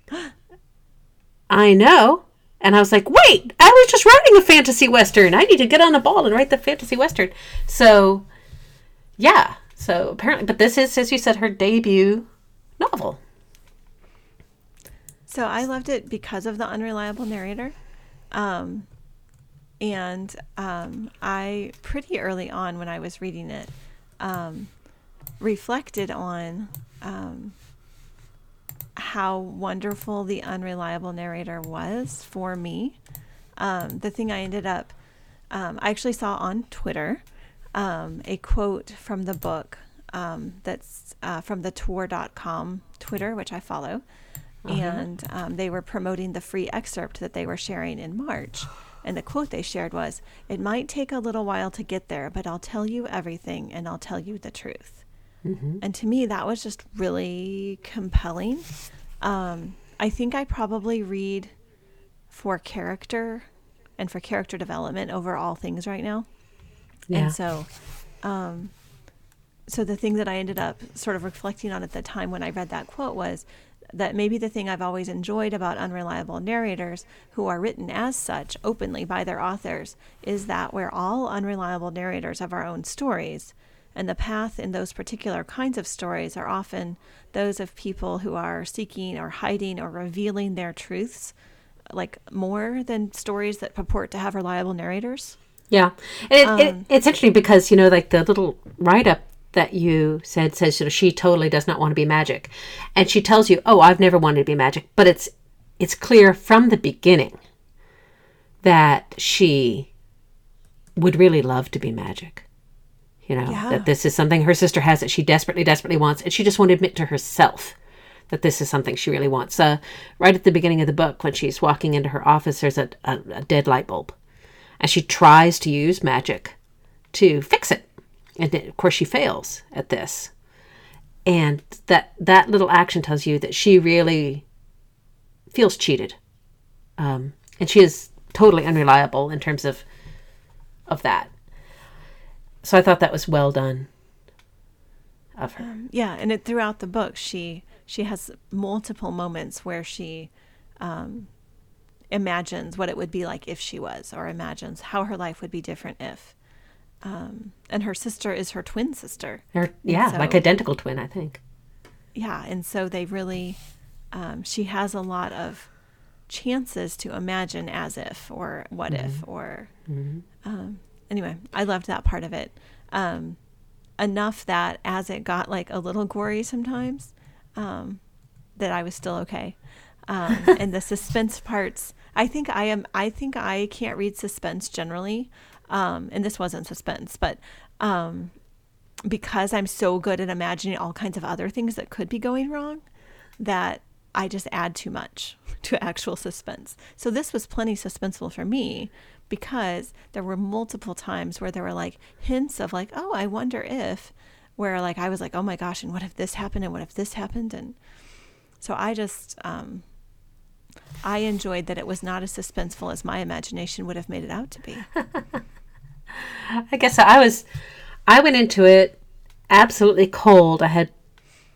I know. And I was like, wait, I was just writing a fantasy Western. I need to get on a ball and write the fantasy Western. So, yeah. So apparently, but this is, as you said, her debut novel. So I loved it because of the unreliable narrator. Um, and um, I, pretty early on when I was reading it, um, reflected on um, how wonderful the unreliable narrator was for me. Um, the thing I ended up, um, I actually saw on Twitter um, a quote from the book um, that's uh, from the Tor.com Twitter, which I follow. And um, they were promoting the free excerpt that they were sharing in March. And the quote they shared was It might take a little while to get there, but I'll tell you everything and I'll tell you the truth. And to me, that was just really compelling. Um, I think I probably read for character and for character development over all things right now. Yeah. And so, um, so the thing that I ended up sort of reflecting on at the time when I read that quote was that maybe the thing I've always enjoyed about unreliable narrators who are written as such openly by their authors is that we're all unreliable narrators of our own stories. And the path in those particular kinds of stories are often those of people who are seeking or hiding or revealing their truths, like more than stories that purport to have reliable narrators. Yeah, and it, it, Um, it's interesting because you know, like the little write up that you said says, you know, she totally does not want to be magic, and she tells you, "Oh, I've never wanted to be magic," but it's it's clear from the beginning that she would really love to be magic. You know, Yeah. that this is something her sister has that she desperately, desperately wants, and she just won't admit to herself that this is something she really wants. Uh, right at the beginning of the book, when she's walking into her office, there's a, a, a dead light bulb and she tries to use magic to fix it and of course she fails at this and that that little action tells you that she really feels cheated um, and she is totally unreliable in terms of of that so i thought that was well done of her Yeah, and it throughout the book, she she has multiple moments where she um, imagines what it would be like if she was, or imagines how her life would be different if. Um, and her sister is her twin sister. Her, yeah so- like identical twin i think Yeah, and so they really, um, she has a lot of chances to imagine as if, or what if, or. Um, anyway, I loved that part of it. Um, enough that as it got like a little gory sometimes, um, that I was still okay. Um, and the suspense parts, I think I am. I think I can't read suspense generally, um, and this wasn't suspense, but um, because I'm so good at imagining all kinds of other things that could be going wrong, that I just add too much to actual suspense. So this was plenty suspenseful for me because there were multiple times where there were like hints of like, oh, I wonder if, where like I was like, oh my gosh, and what if this happened and what if this happened and so I just um, I enjoyed that it was not as suspenseful as my imagination would have made it out to be. I guess I was, I went into it absolutely cold. I had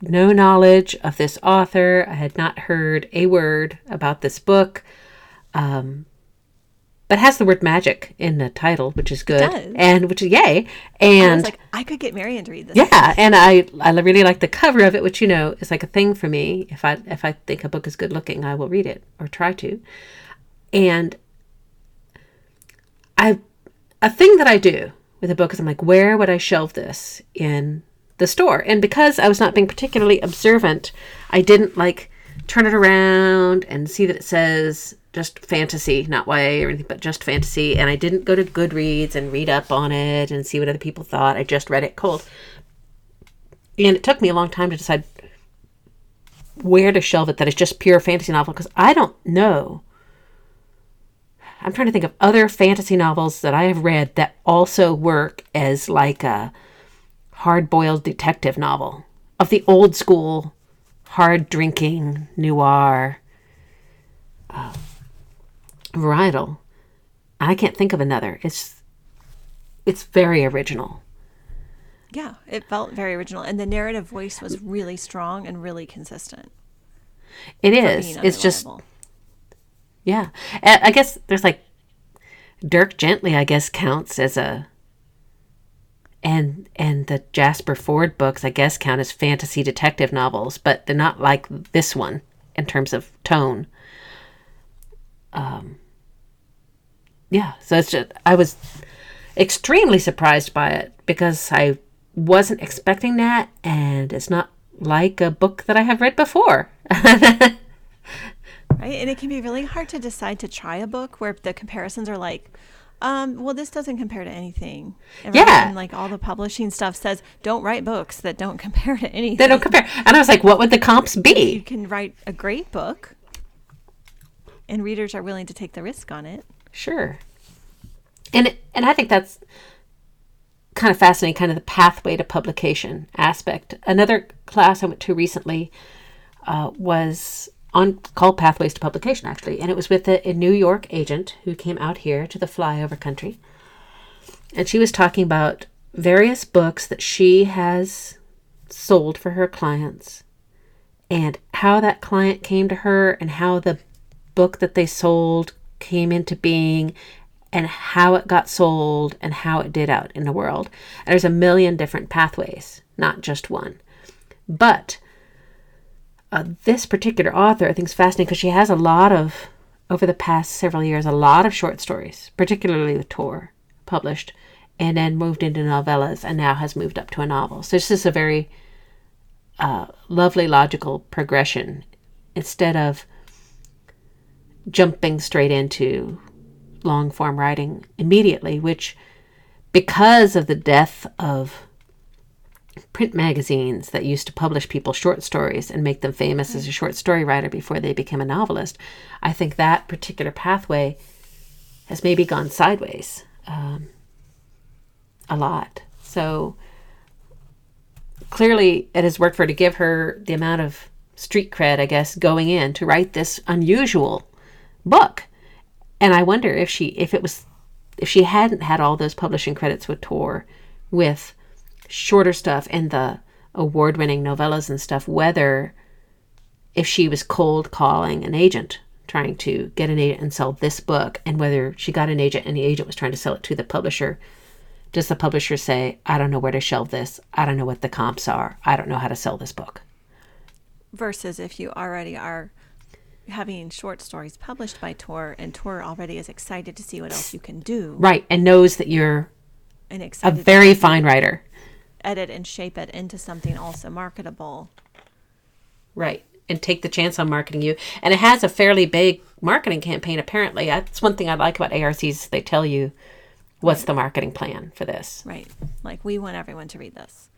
no knowledge of this author. I had not heard a word about this book. Um, but has the word magic in the title, which is good. And which is yay. And I was like, I could get Marian to read this. yeah, and I I really like the cover of it, which you know is like a thing for me. If I if I think a book is good looking, I will read it or try to. And I a thing that I do with a book is I'm like, where would I shelve this in the store? And because I was not being particularly observant, I didn't like turn it around and see that it says just fantasy, not YA or anything, but just fantasy. And I didn't go to Goodreads and read up on it and see what other people thought. I just read it cold. And it took me a long time to decide where to shelve it that it's just pure fantasy novel because I don't know. I'm trying to think of other fantasy novels that I have read that also work as like a hard boiled detective novel of the old school, hard drinking noir uh, varietal. I can't think of another. It's it's very original. Yeah, it felt very original, and the narrative voice was really strong and really consistent. It is. It's just. Yeah. I guess there's like Dirk Gently, I guess, counts as a and and the Jasper Fforde books, I guess, count as fantasy detective novels, but they're not like this one in terms of tone. Um yeah, so it's just I was extremely surprised by it because I wasn't expecting that and it's not like a book that I have read before. right? And it can be really hard to decide to try a book where the comparisons are like, um, well, this doesn't compare to anything. And? Yeah. Like all the publishing stuff says, don't write books that don't compare to anything. They don't compare. And I was like, what would the comps be? You can write a great book, and readers are willing to take the risk on it. Sure. And and I think that's kind of fascinating, kind of the pathway to publication aspect. Another class I went to recently uh, was on called Pathways to Publication, actually, and it was with a, a New York agent who came out here to the flyover country, and she was talking about various books that she has sold for her clients and how that client came to her and how the book that they sold came into being and how it got sold and how it did out in the world. And there's a million different pathways, not just one. But uh, this particular author I think is fascinating because she has a lot of, over the past several years, a lot of short stories, particularly with Tor, published, and then moved into novellas and now has moved up to a novel. So this is a very uh, lovely logical progression instead of jumping straight into long form writing immediately, which, because of the death of print magazines that used to publish people's short stories and make them famous as a short story writer before they became a novelist, I think that particular pathway has maybe gone sideways um, a lot. So clearly, it has worked for her to give her the amount of street cred, I guess, going in to write this unusual book. And I wonder if she, if it was, if she hadn't had all those publishing credits with Tor, with shorter stuff and the award-winning novellas and stuff, whether if she was cold calling an agent trying to get an agent and sell this book, and whether she got an agent and the agent was trying to sell it to the publisher. Does the publisher say, I don't know where to shelve this. I don't know what the comps are. I don't know how to sell this book. Versus if you already are having short stories published by Tor, and Tor already is excited to see what else you can do, Right. And knows that you're and a very fine writer. Edit and shape it into something also marketable. Right. And take the chance on marketing you. And it has a fairly big marketing campaign, apparently. That's one thing I like about ARCs. They tell you what's the marketing plan for this. Right. Like we want everyone to read this.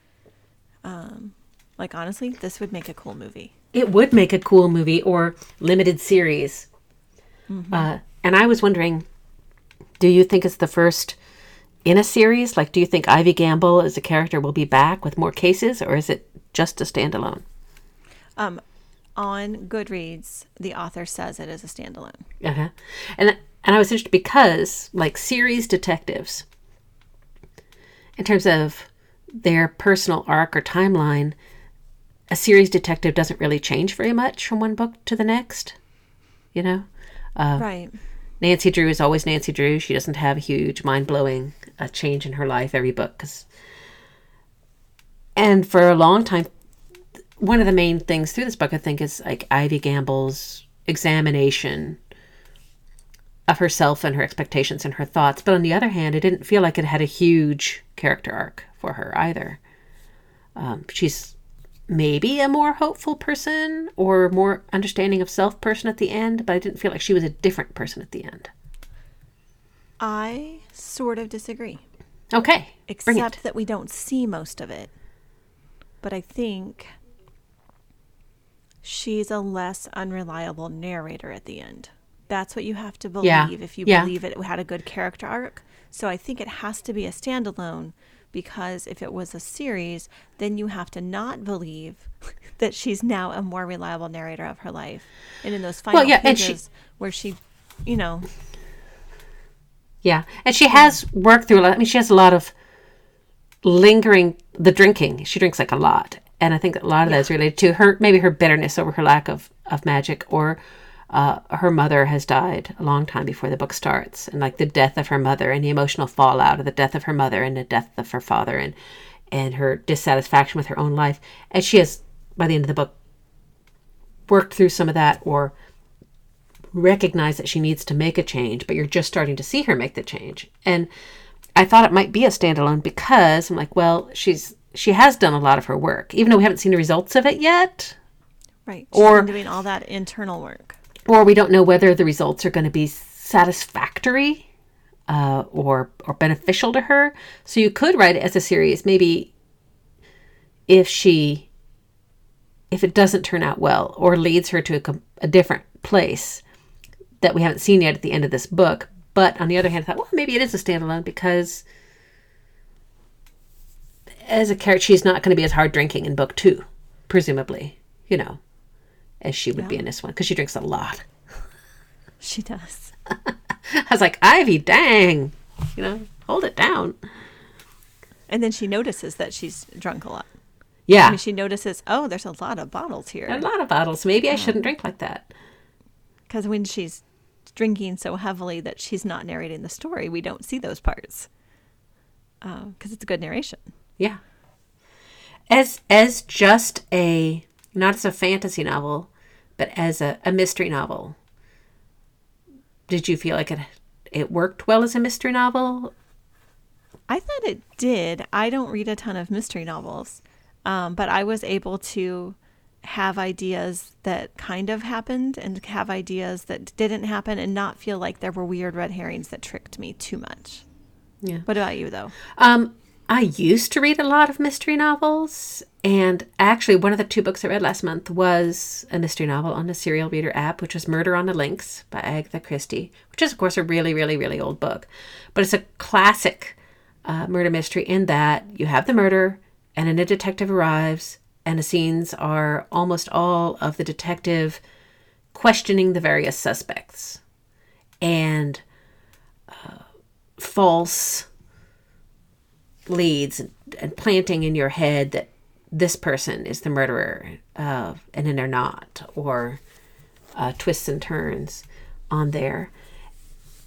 Um, like honestly, this would make a cool movie. It would make a cool movie or limited series. Uh, and I was wondering do you think it's the first in a series? Like, do you think Ivy Gamble as a character will be back with more cases, or is it just a standalone? Um, on Goodreads, the author says it is a standalone. Uh-huh. And and I was interested because like series detectives in terms of their personal arc or timeline a series detective doesn't really change very much from one book to the next. You know, right. Nancy Drew is always Nancy Drew. She doesn't have a huge, mind blowing uh, change in her life every book. Cause, and for a long time, one of the main things through this book, I think, is like Ivy Gamble's examination of herself and her expectations and her thoughts. But on the other hand, it didn't feel like it had a huge character arc for her either. Um, she's maybe a more hopeful person or more understanding of self person at the end, but I didn't feel like she was a different person at the end. I sort of disagree, Okay, except that we don't see most of it. But I think she's a less unreliable narrator at the end. That's what you have to believe Yeah, if you yeah. believe it had a good character arc. So I think it has to be a standalone because if it was a series, then you have to not believe that she's now a more reliable narrator of her life. And in those final yeah, and she- pages where she, you know, Yeah, and she has worked through a lot. I mean, she has a lot of lingering the drinking. She drinks like a lot, and I think a lot of that is related to her maybe her bitterness over her lack of of magic, or uh, her mother has died a long time before the book starts, and like the death of her mother and the emotional fallout of the death of her mother and the death of her father, and and her dissatisfaction with her own life, and she has by the end of the book worked through some of that or recognize that she needs to make a change, but you're just starting to see her make the change. And I thought it might be a standalone because I'm like, well, she's she has done a lot of her work, even though we haven't seen the results of it yet, right, she's Or- been doing all that internal work. or we don't know whether the results are going to be satisfactory uh, or or beneficial to her. So you could write it as a series, maybe if she if it doesn't turn out well or leads her to a, a different place that we haven't seen yet at the end of this book. But on the other hand, I thought, well, maybe it is a standalone because as a character, she's not going to be as hard drinking in book two, presumably, you know, as she would be in this one because she drinks a lot. She does. I was like, Ivy, dang, you know, hold it down. And then she notices that she's drunk a lot. Yeah, I mean, she notices, oh, there's a lot of bottles here. a lot of bottles. Maybe I shouldn't drink like that. Because when she's drinking so heavily that she's not narrating the story, we don't see those parts. Because it's a good narration. Yeah. As as just a not as a fantasy novel, but as a, a mystery novel. Did you feel like it it worked well as a mystery novel? I thought it did. I don't read a ton of mystery novels, um, but I was able to have ideas that kind of happened and have ideas that didn't happen and not feel like there were weird red herrings that tricked me too much. Yeah. What about you, though? Um, I used to read a lot of mystery novels, and actually, one of the two books I read last month was a mystery novel on the Serial Reader app, which was Murder on the Links by Agatha Christie, which is, of course, a really, really, really old book. But it's a classic uh, murder mystery in that you have the murder, and then a detective arrives, and the scenes are almost all of the detective questioning the various suspects and uh, false leads and, planting in your head that this person is the murderer uh, and then they're not or uh, twists and turns on there.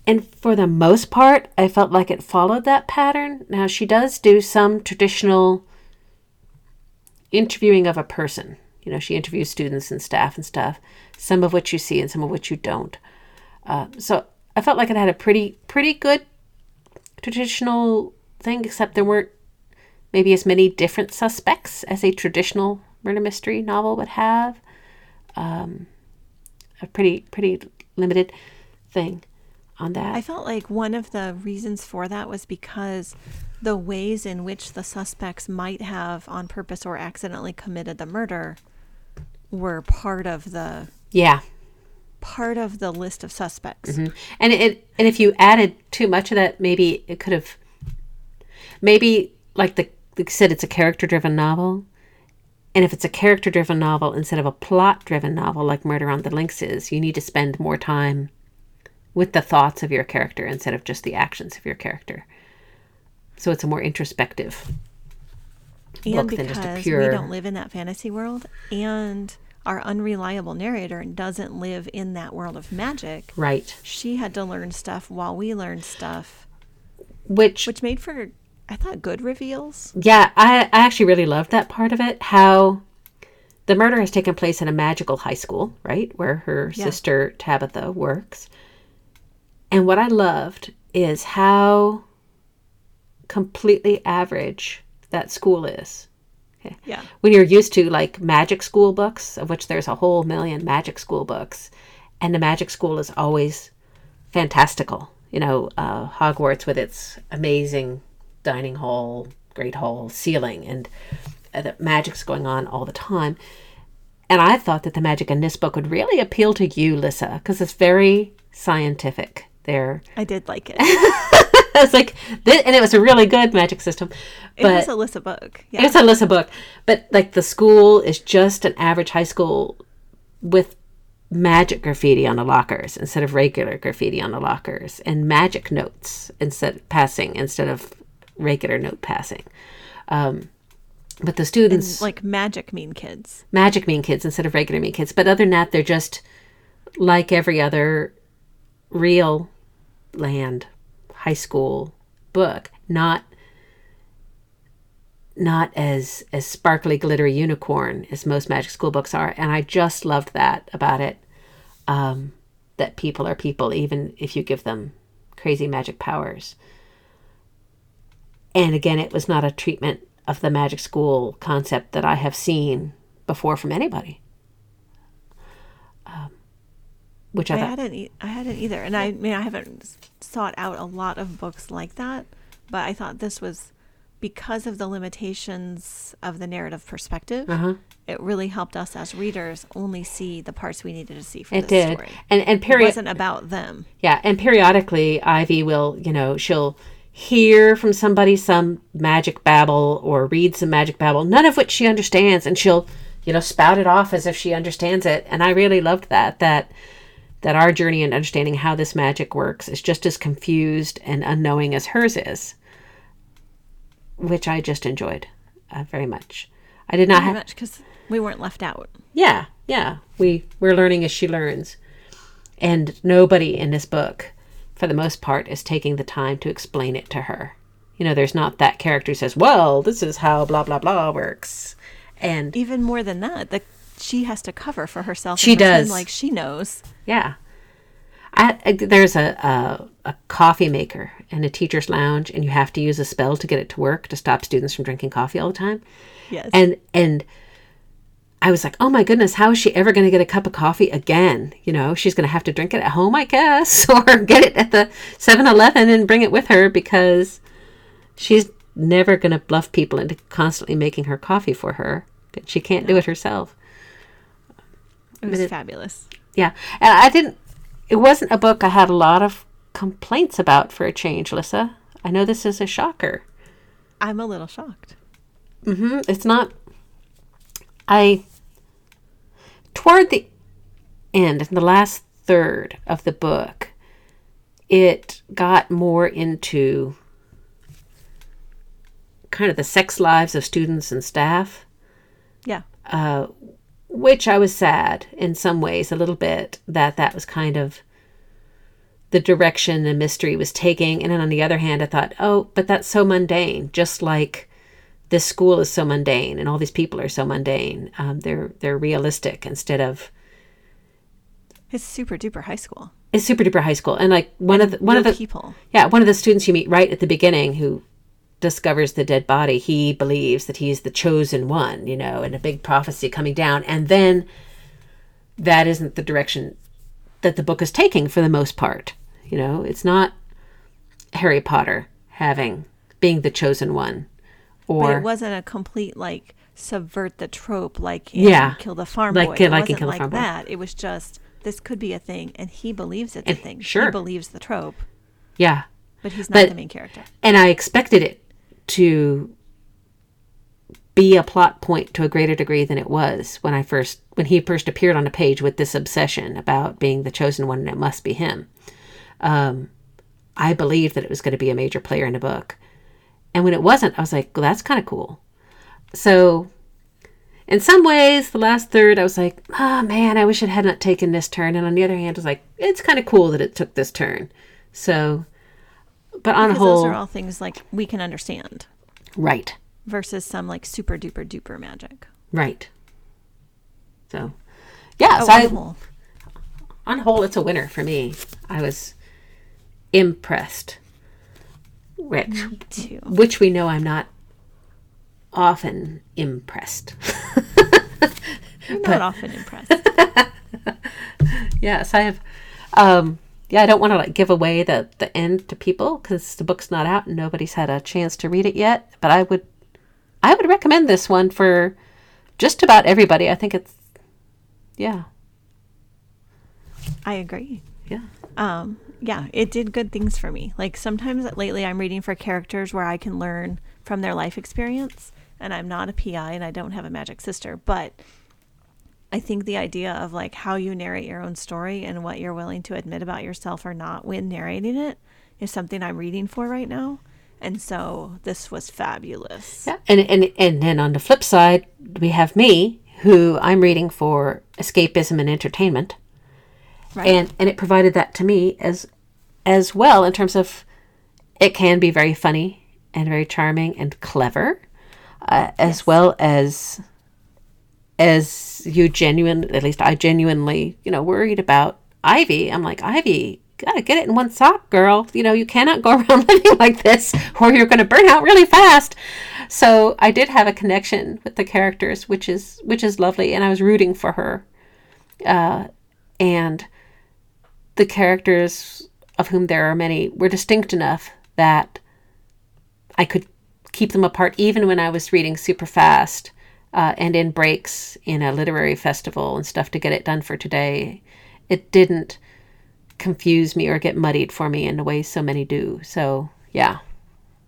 And for the most part i felt like it followed that pattern. Now she does do some traditional interviewing of a person. You know she interviews students and staff and stuff some of which you see and some of which you don't. Uh, so i felt like it had a pretty pretty good traditional thing, except there weren't maybe as many different suspects as a traditional murder mystery novel would have. Um, a pretty pretty limited thing on that. I felt like one of the reasons for that was because the ways in which the suspects might have, on purpose or accidentally, committed the murder were part of the yeah, part of the list of suspects. Mm-hmm. and it and if you added too much of that, maybe it could have maybe like the like said, it's a character driven novel. And if it's a character driven novel instead of a plot driven novel like Murder on the Links is, you need to spend more time with the thoughts of your character instead of just the actions of your character. So it's a more introspective and book than just a pure. we don't live in that fantasy world, and our unreliable narrator doesn't live in that world of magic. right. She had to learn stuff while we learned stuff, Which, which made for I thought good reveals. yeah, I, I actually really loved that part of it. How the murder has taken place in a magical high school, right? Where her Yeah. sister Tabitha works. And what I loved is how completely average that school is. Okay. Yeah. when you're used to like magic school books, of which there's a whole million magic school books, and the magic school is always fantastical. You know, uh, Hogwarts with its amazing dining hall, great hall, ceiling, and uh, the magic's going on all the time. And I thought that the magic in this book would really appeal to you, Lissa, because it's very scientific. There, I did like it. I was like, this, and it was a really good magic system. It But was a Lissa book. Yeah. it's a Lissa book, but like the school is just an average high school with magic graffiti on the lockers instead of regular graffiti on the lockers, and magic notes instead passing instead of regular note passing. Um, but the students like magic mean kids. magic mean kids instead of regular mean kids. But other than that, they're just like every other real land high school book, not not as as sparkly glittery unicorn as most magic school books are. And I just loved that about it. Um, that people are people, even if you give them crazy magic powers. And again, it was not a treatment of the magic school concept that I have seen before from anybody. Um, which I, I hadn't. E- I hadn't either, and I, I mean I haven't sought out a lot of books like that, but I thought this was because of the limitations of the narrative perspective. Uh-huh. It really helped us as readers only see the parts we needed to see for it did, story. and and It wasn't about them. yeah, and periodically Ivy will, you know, she'll hear from somebody some magic babble or read some magic babble, none of which she understands, and she'll, you know, spout it off as if she understands it. And I really loved that that that our journey in understanding how this magic works is just as confused and unknowing as hers is, which I just enjoyed uh, very much. I did not Very have much because we weren't left out. yeah, yeah. We we're learning as she learns. And nobody in this book, for the most part, is taking the time to explain it to her. You know, there's not that character who says, Well, this is how blah blah blah works. And Even more than that, the she has to cover for herself. She does. like she knows. yeah. I, I- there's a, a a coffee maker in a teacher's lounge and you have to use a spell to get it to work to stop students from drinking coffee all the time. Yes. and and I was like, oh my goodness, how is she ever going to get a cup of coffee again? You know, she's going to have to drink it at home, I guess, or get it at the 7-Eleven and bring it with her because she's never going to bluff people into constantly making her coffee for her. But she can't do it herself. It was it- fabulous. Yeah, and I didn't. It wasn't a book I had a lot of complaints about for a change, Lissa. I know this is a shocker. I'm a little shocked. Mm-hmm. It's not. I. Toward the end, the last third of the book, it got more into kind of the sex lives of students and staff, Yeah. uh, which I was sad in some ways a little bit that that was kind of the direction the mystery was taking. And then on the other hand, I thought, oh, but that's so mundane, just like this school is so mundane and all these people are so mundane. Um, they're they're realistic instead of It's super duper high school. it's super duper high school. And like one of the, one of the people. yeah one of the students you meet right at the beginning who discovers the dead body, he believes that he's the chosen one, you know, and a big prophecy coming down, and then that isn't the direction that the book is taking for the most part. You know, it's not Harry Potter having being the chosen one, But or it wasn't a complete like subvert the trope like in Yeah. kill the farm Like- boy. like it in wasn't Kill the like Farm Boy. that. It was just this could be a thing, and he believes it's a thing. sure. he believes the trope, yeah, but he's not But- the main character. and I expected it to be a plot point to a greater degree than it was when I first when he first appeared on a page with this obsession about being the chosen one and it must be him. Um, I believed that it was going to be a major player in the book, and when it wasn't, I was like, "Well, that's kind of cool." so in some ways, the last third, I was like, oh man, I wish it had not taken this turn. And on the other hand, I was like, it's kind of cool that it took this turn. So, but on Because whole, those are all things like we can understand right, versus some like super duper duper magic. right. So, yeah, Oh, so on I, whole. on whole, it's a winner for me. I was impressed, which, which we know I'm not often impressed. You're but- not often impressed. yes, I have. Um, yeah, I don't want to like give away the the end to people because the book's not out and nobody's had a chance to read it yet. But I would, I would recommend this one for just about everybody. I think it's, yeah, I agree. yeah, um yeah it did good things for me like sometimes lately i'm reading for characters where i can learn from their life experience and i'm not a pi and i don't have a magic sister but i think the idea of like how you narrate your own story and what you're willing to admit about yourself or not when narrating it is something i'm reading for right now and so this was fabulous yeah. And and and then on the flip side, we have me who I'm reading for escapism and entertainment. right and and it provided that to me as as well in terms of it can be very funny and very charming and clever uh, as well as as you genuine at least i genuinely you know worried about ivy. I'm like ivy gotta get it in one sock girl. You know you cannot go around living like this or you're to burn out really fast. So i did have a connection with the characters which is which is lovely and i was rooting for her. Uh, and the characters of whom there are many were distinct enough that I could keep them apart even when I was reading super fast uh, and in breaks in a literary festival and stuff to get it done for today. It didn't confuse me or get muddied for me in the way so many do. So, yeah.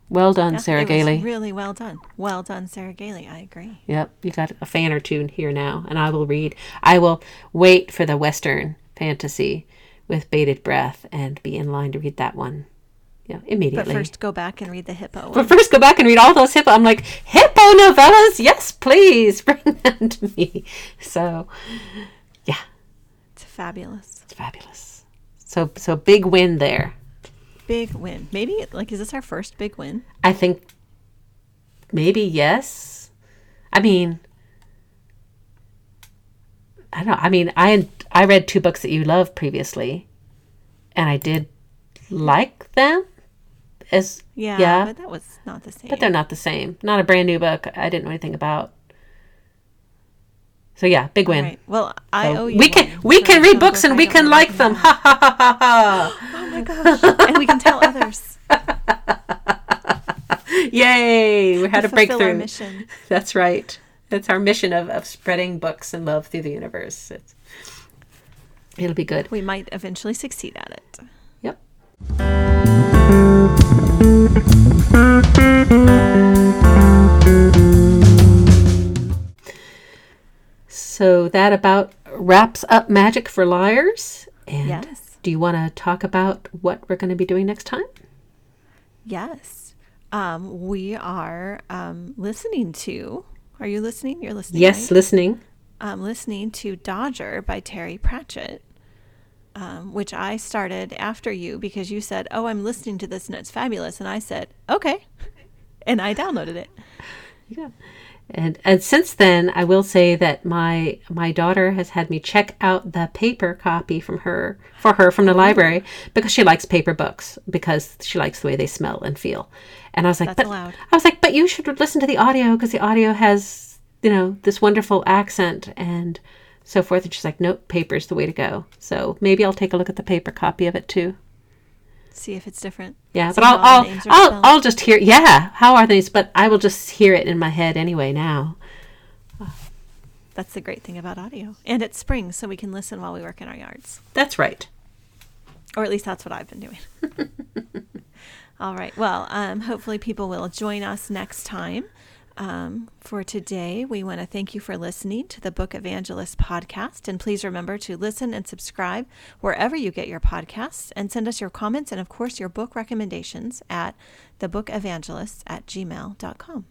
Well done, Yeah, Sarah Gailey. really well done well done sarah gailey i agree Yep, you got a fan or two here now, and I will read. I will wait for the Western fantasy with bated breath and be in line to read that one. Yeah, immediately. but first go back and read the hippo But first, go back and read all those hippo. I'm like hippo novellas. Yes, please bring them to me. So, yeah, it's fabulous it's fabulous. So, so big win there. big win. Maybe like is this our first big win? I think maybe yes. I mean, I don't know. I mean, I I read two books that you loved previously, and I did like them. As Yeah, Yeah. but that was not the same. but they're not the same. Not a brand new book. I didn't know anything about. So yeah, big win. Right. Well, I So owe you. we can we can read books and we can like them. about. Ha ha ha ha Oh my gosh! and we can tell others. Yay! We had a breakthrough. mission. That's right. That's our mission of, of spreading books and love through the universe. It's, it'll be good. We might eventually succeed at it. Yep. So that about wraps up Magic for Liars. And Yes. do you want to talk about what we're going to be doing next time? Yes. Um, we are um, listening to. Are you listening? You're listening. Yes, right? listening. um, listening to Dodger by Terry Pratchett, um, which I started after you because you said, "Oh, I'm listening to this and it's fabulous," and I said, "Okay," and I downloaded it. Yeah. And and since then, I will say that my my daughter has had me check out the paper copy from her for her from the oh. library because she likes paper books because she likes the way they smell and feel. And I was like, That's but allowed. I was like, but you should listen to the audio because the audio has you know this wonderful accent and so forth. And she's like, nope, paper's the way to go. So maybe I'll take a look at the paper copy of it too. See if it's different. Yeah, but I'll I'll I'll. I'll just hear. Yeah, how are these? But I will just hear it in my head anyway now. That's the great thing about audio, and it's spring, so we can listen while we work in our yards, That's right. or at least that's what I've been doing. All right. Well, um, hopefully people will join us next time. Um, for today, we want to thank you for listening to the Book Evangelist podcast. And please remember to listen and subscribe wherever you get your podcasts and send us your comments and, of course, your book recommendations at thebookevangelists at gmail.com.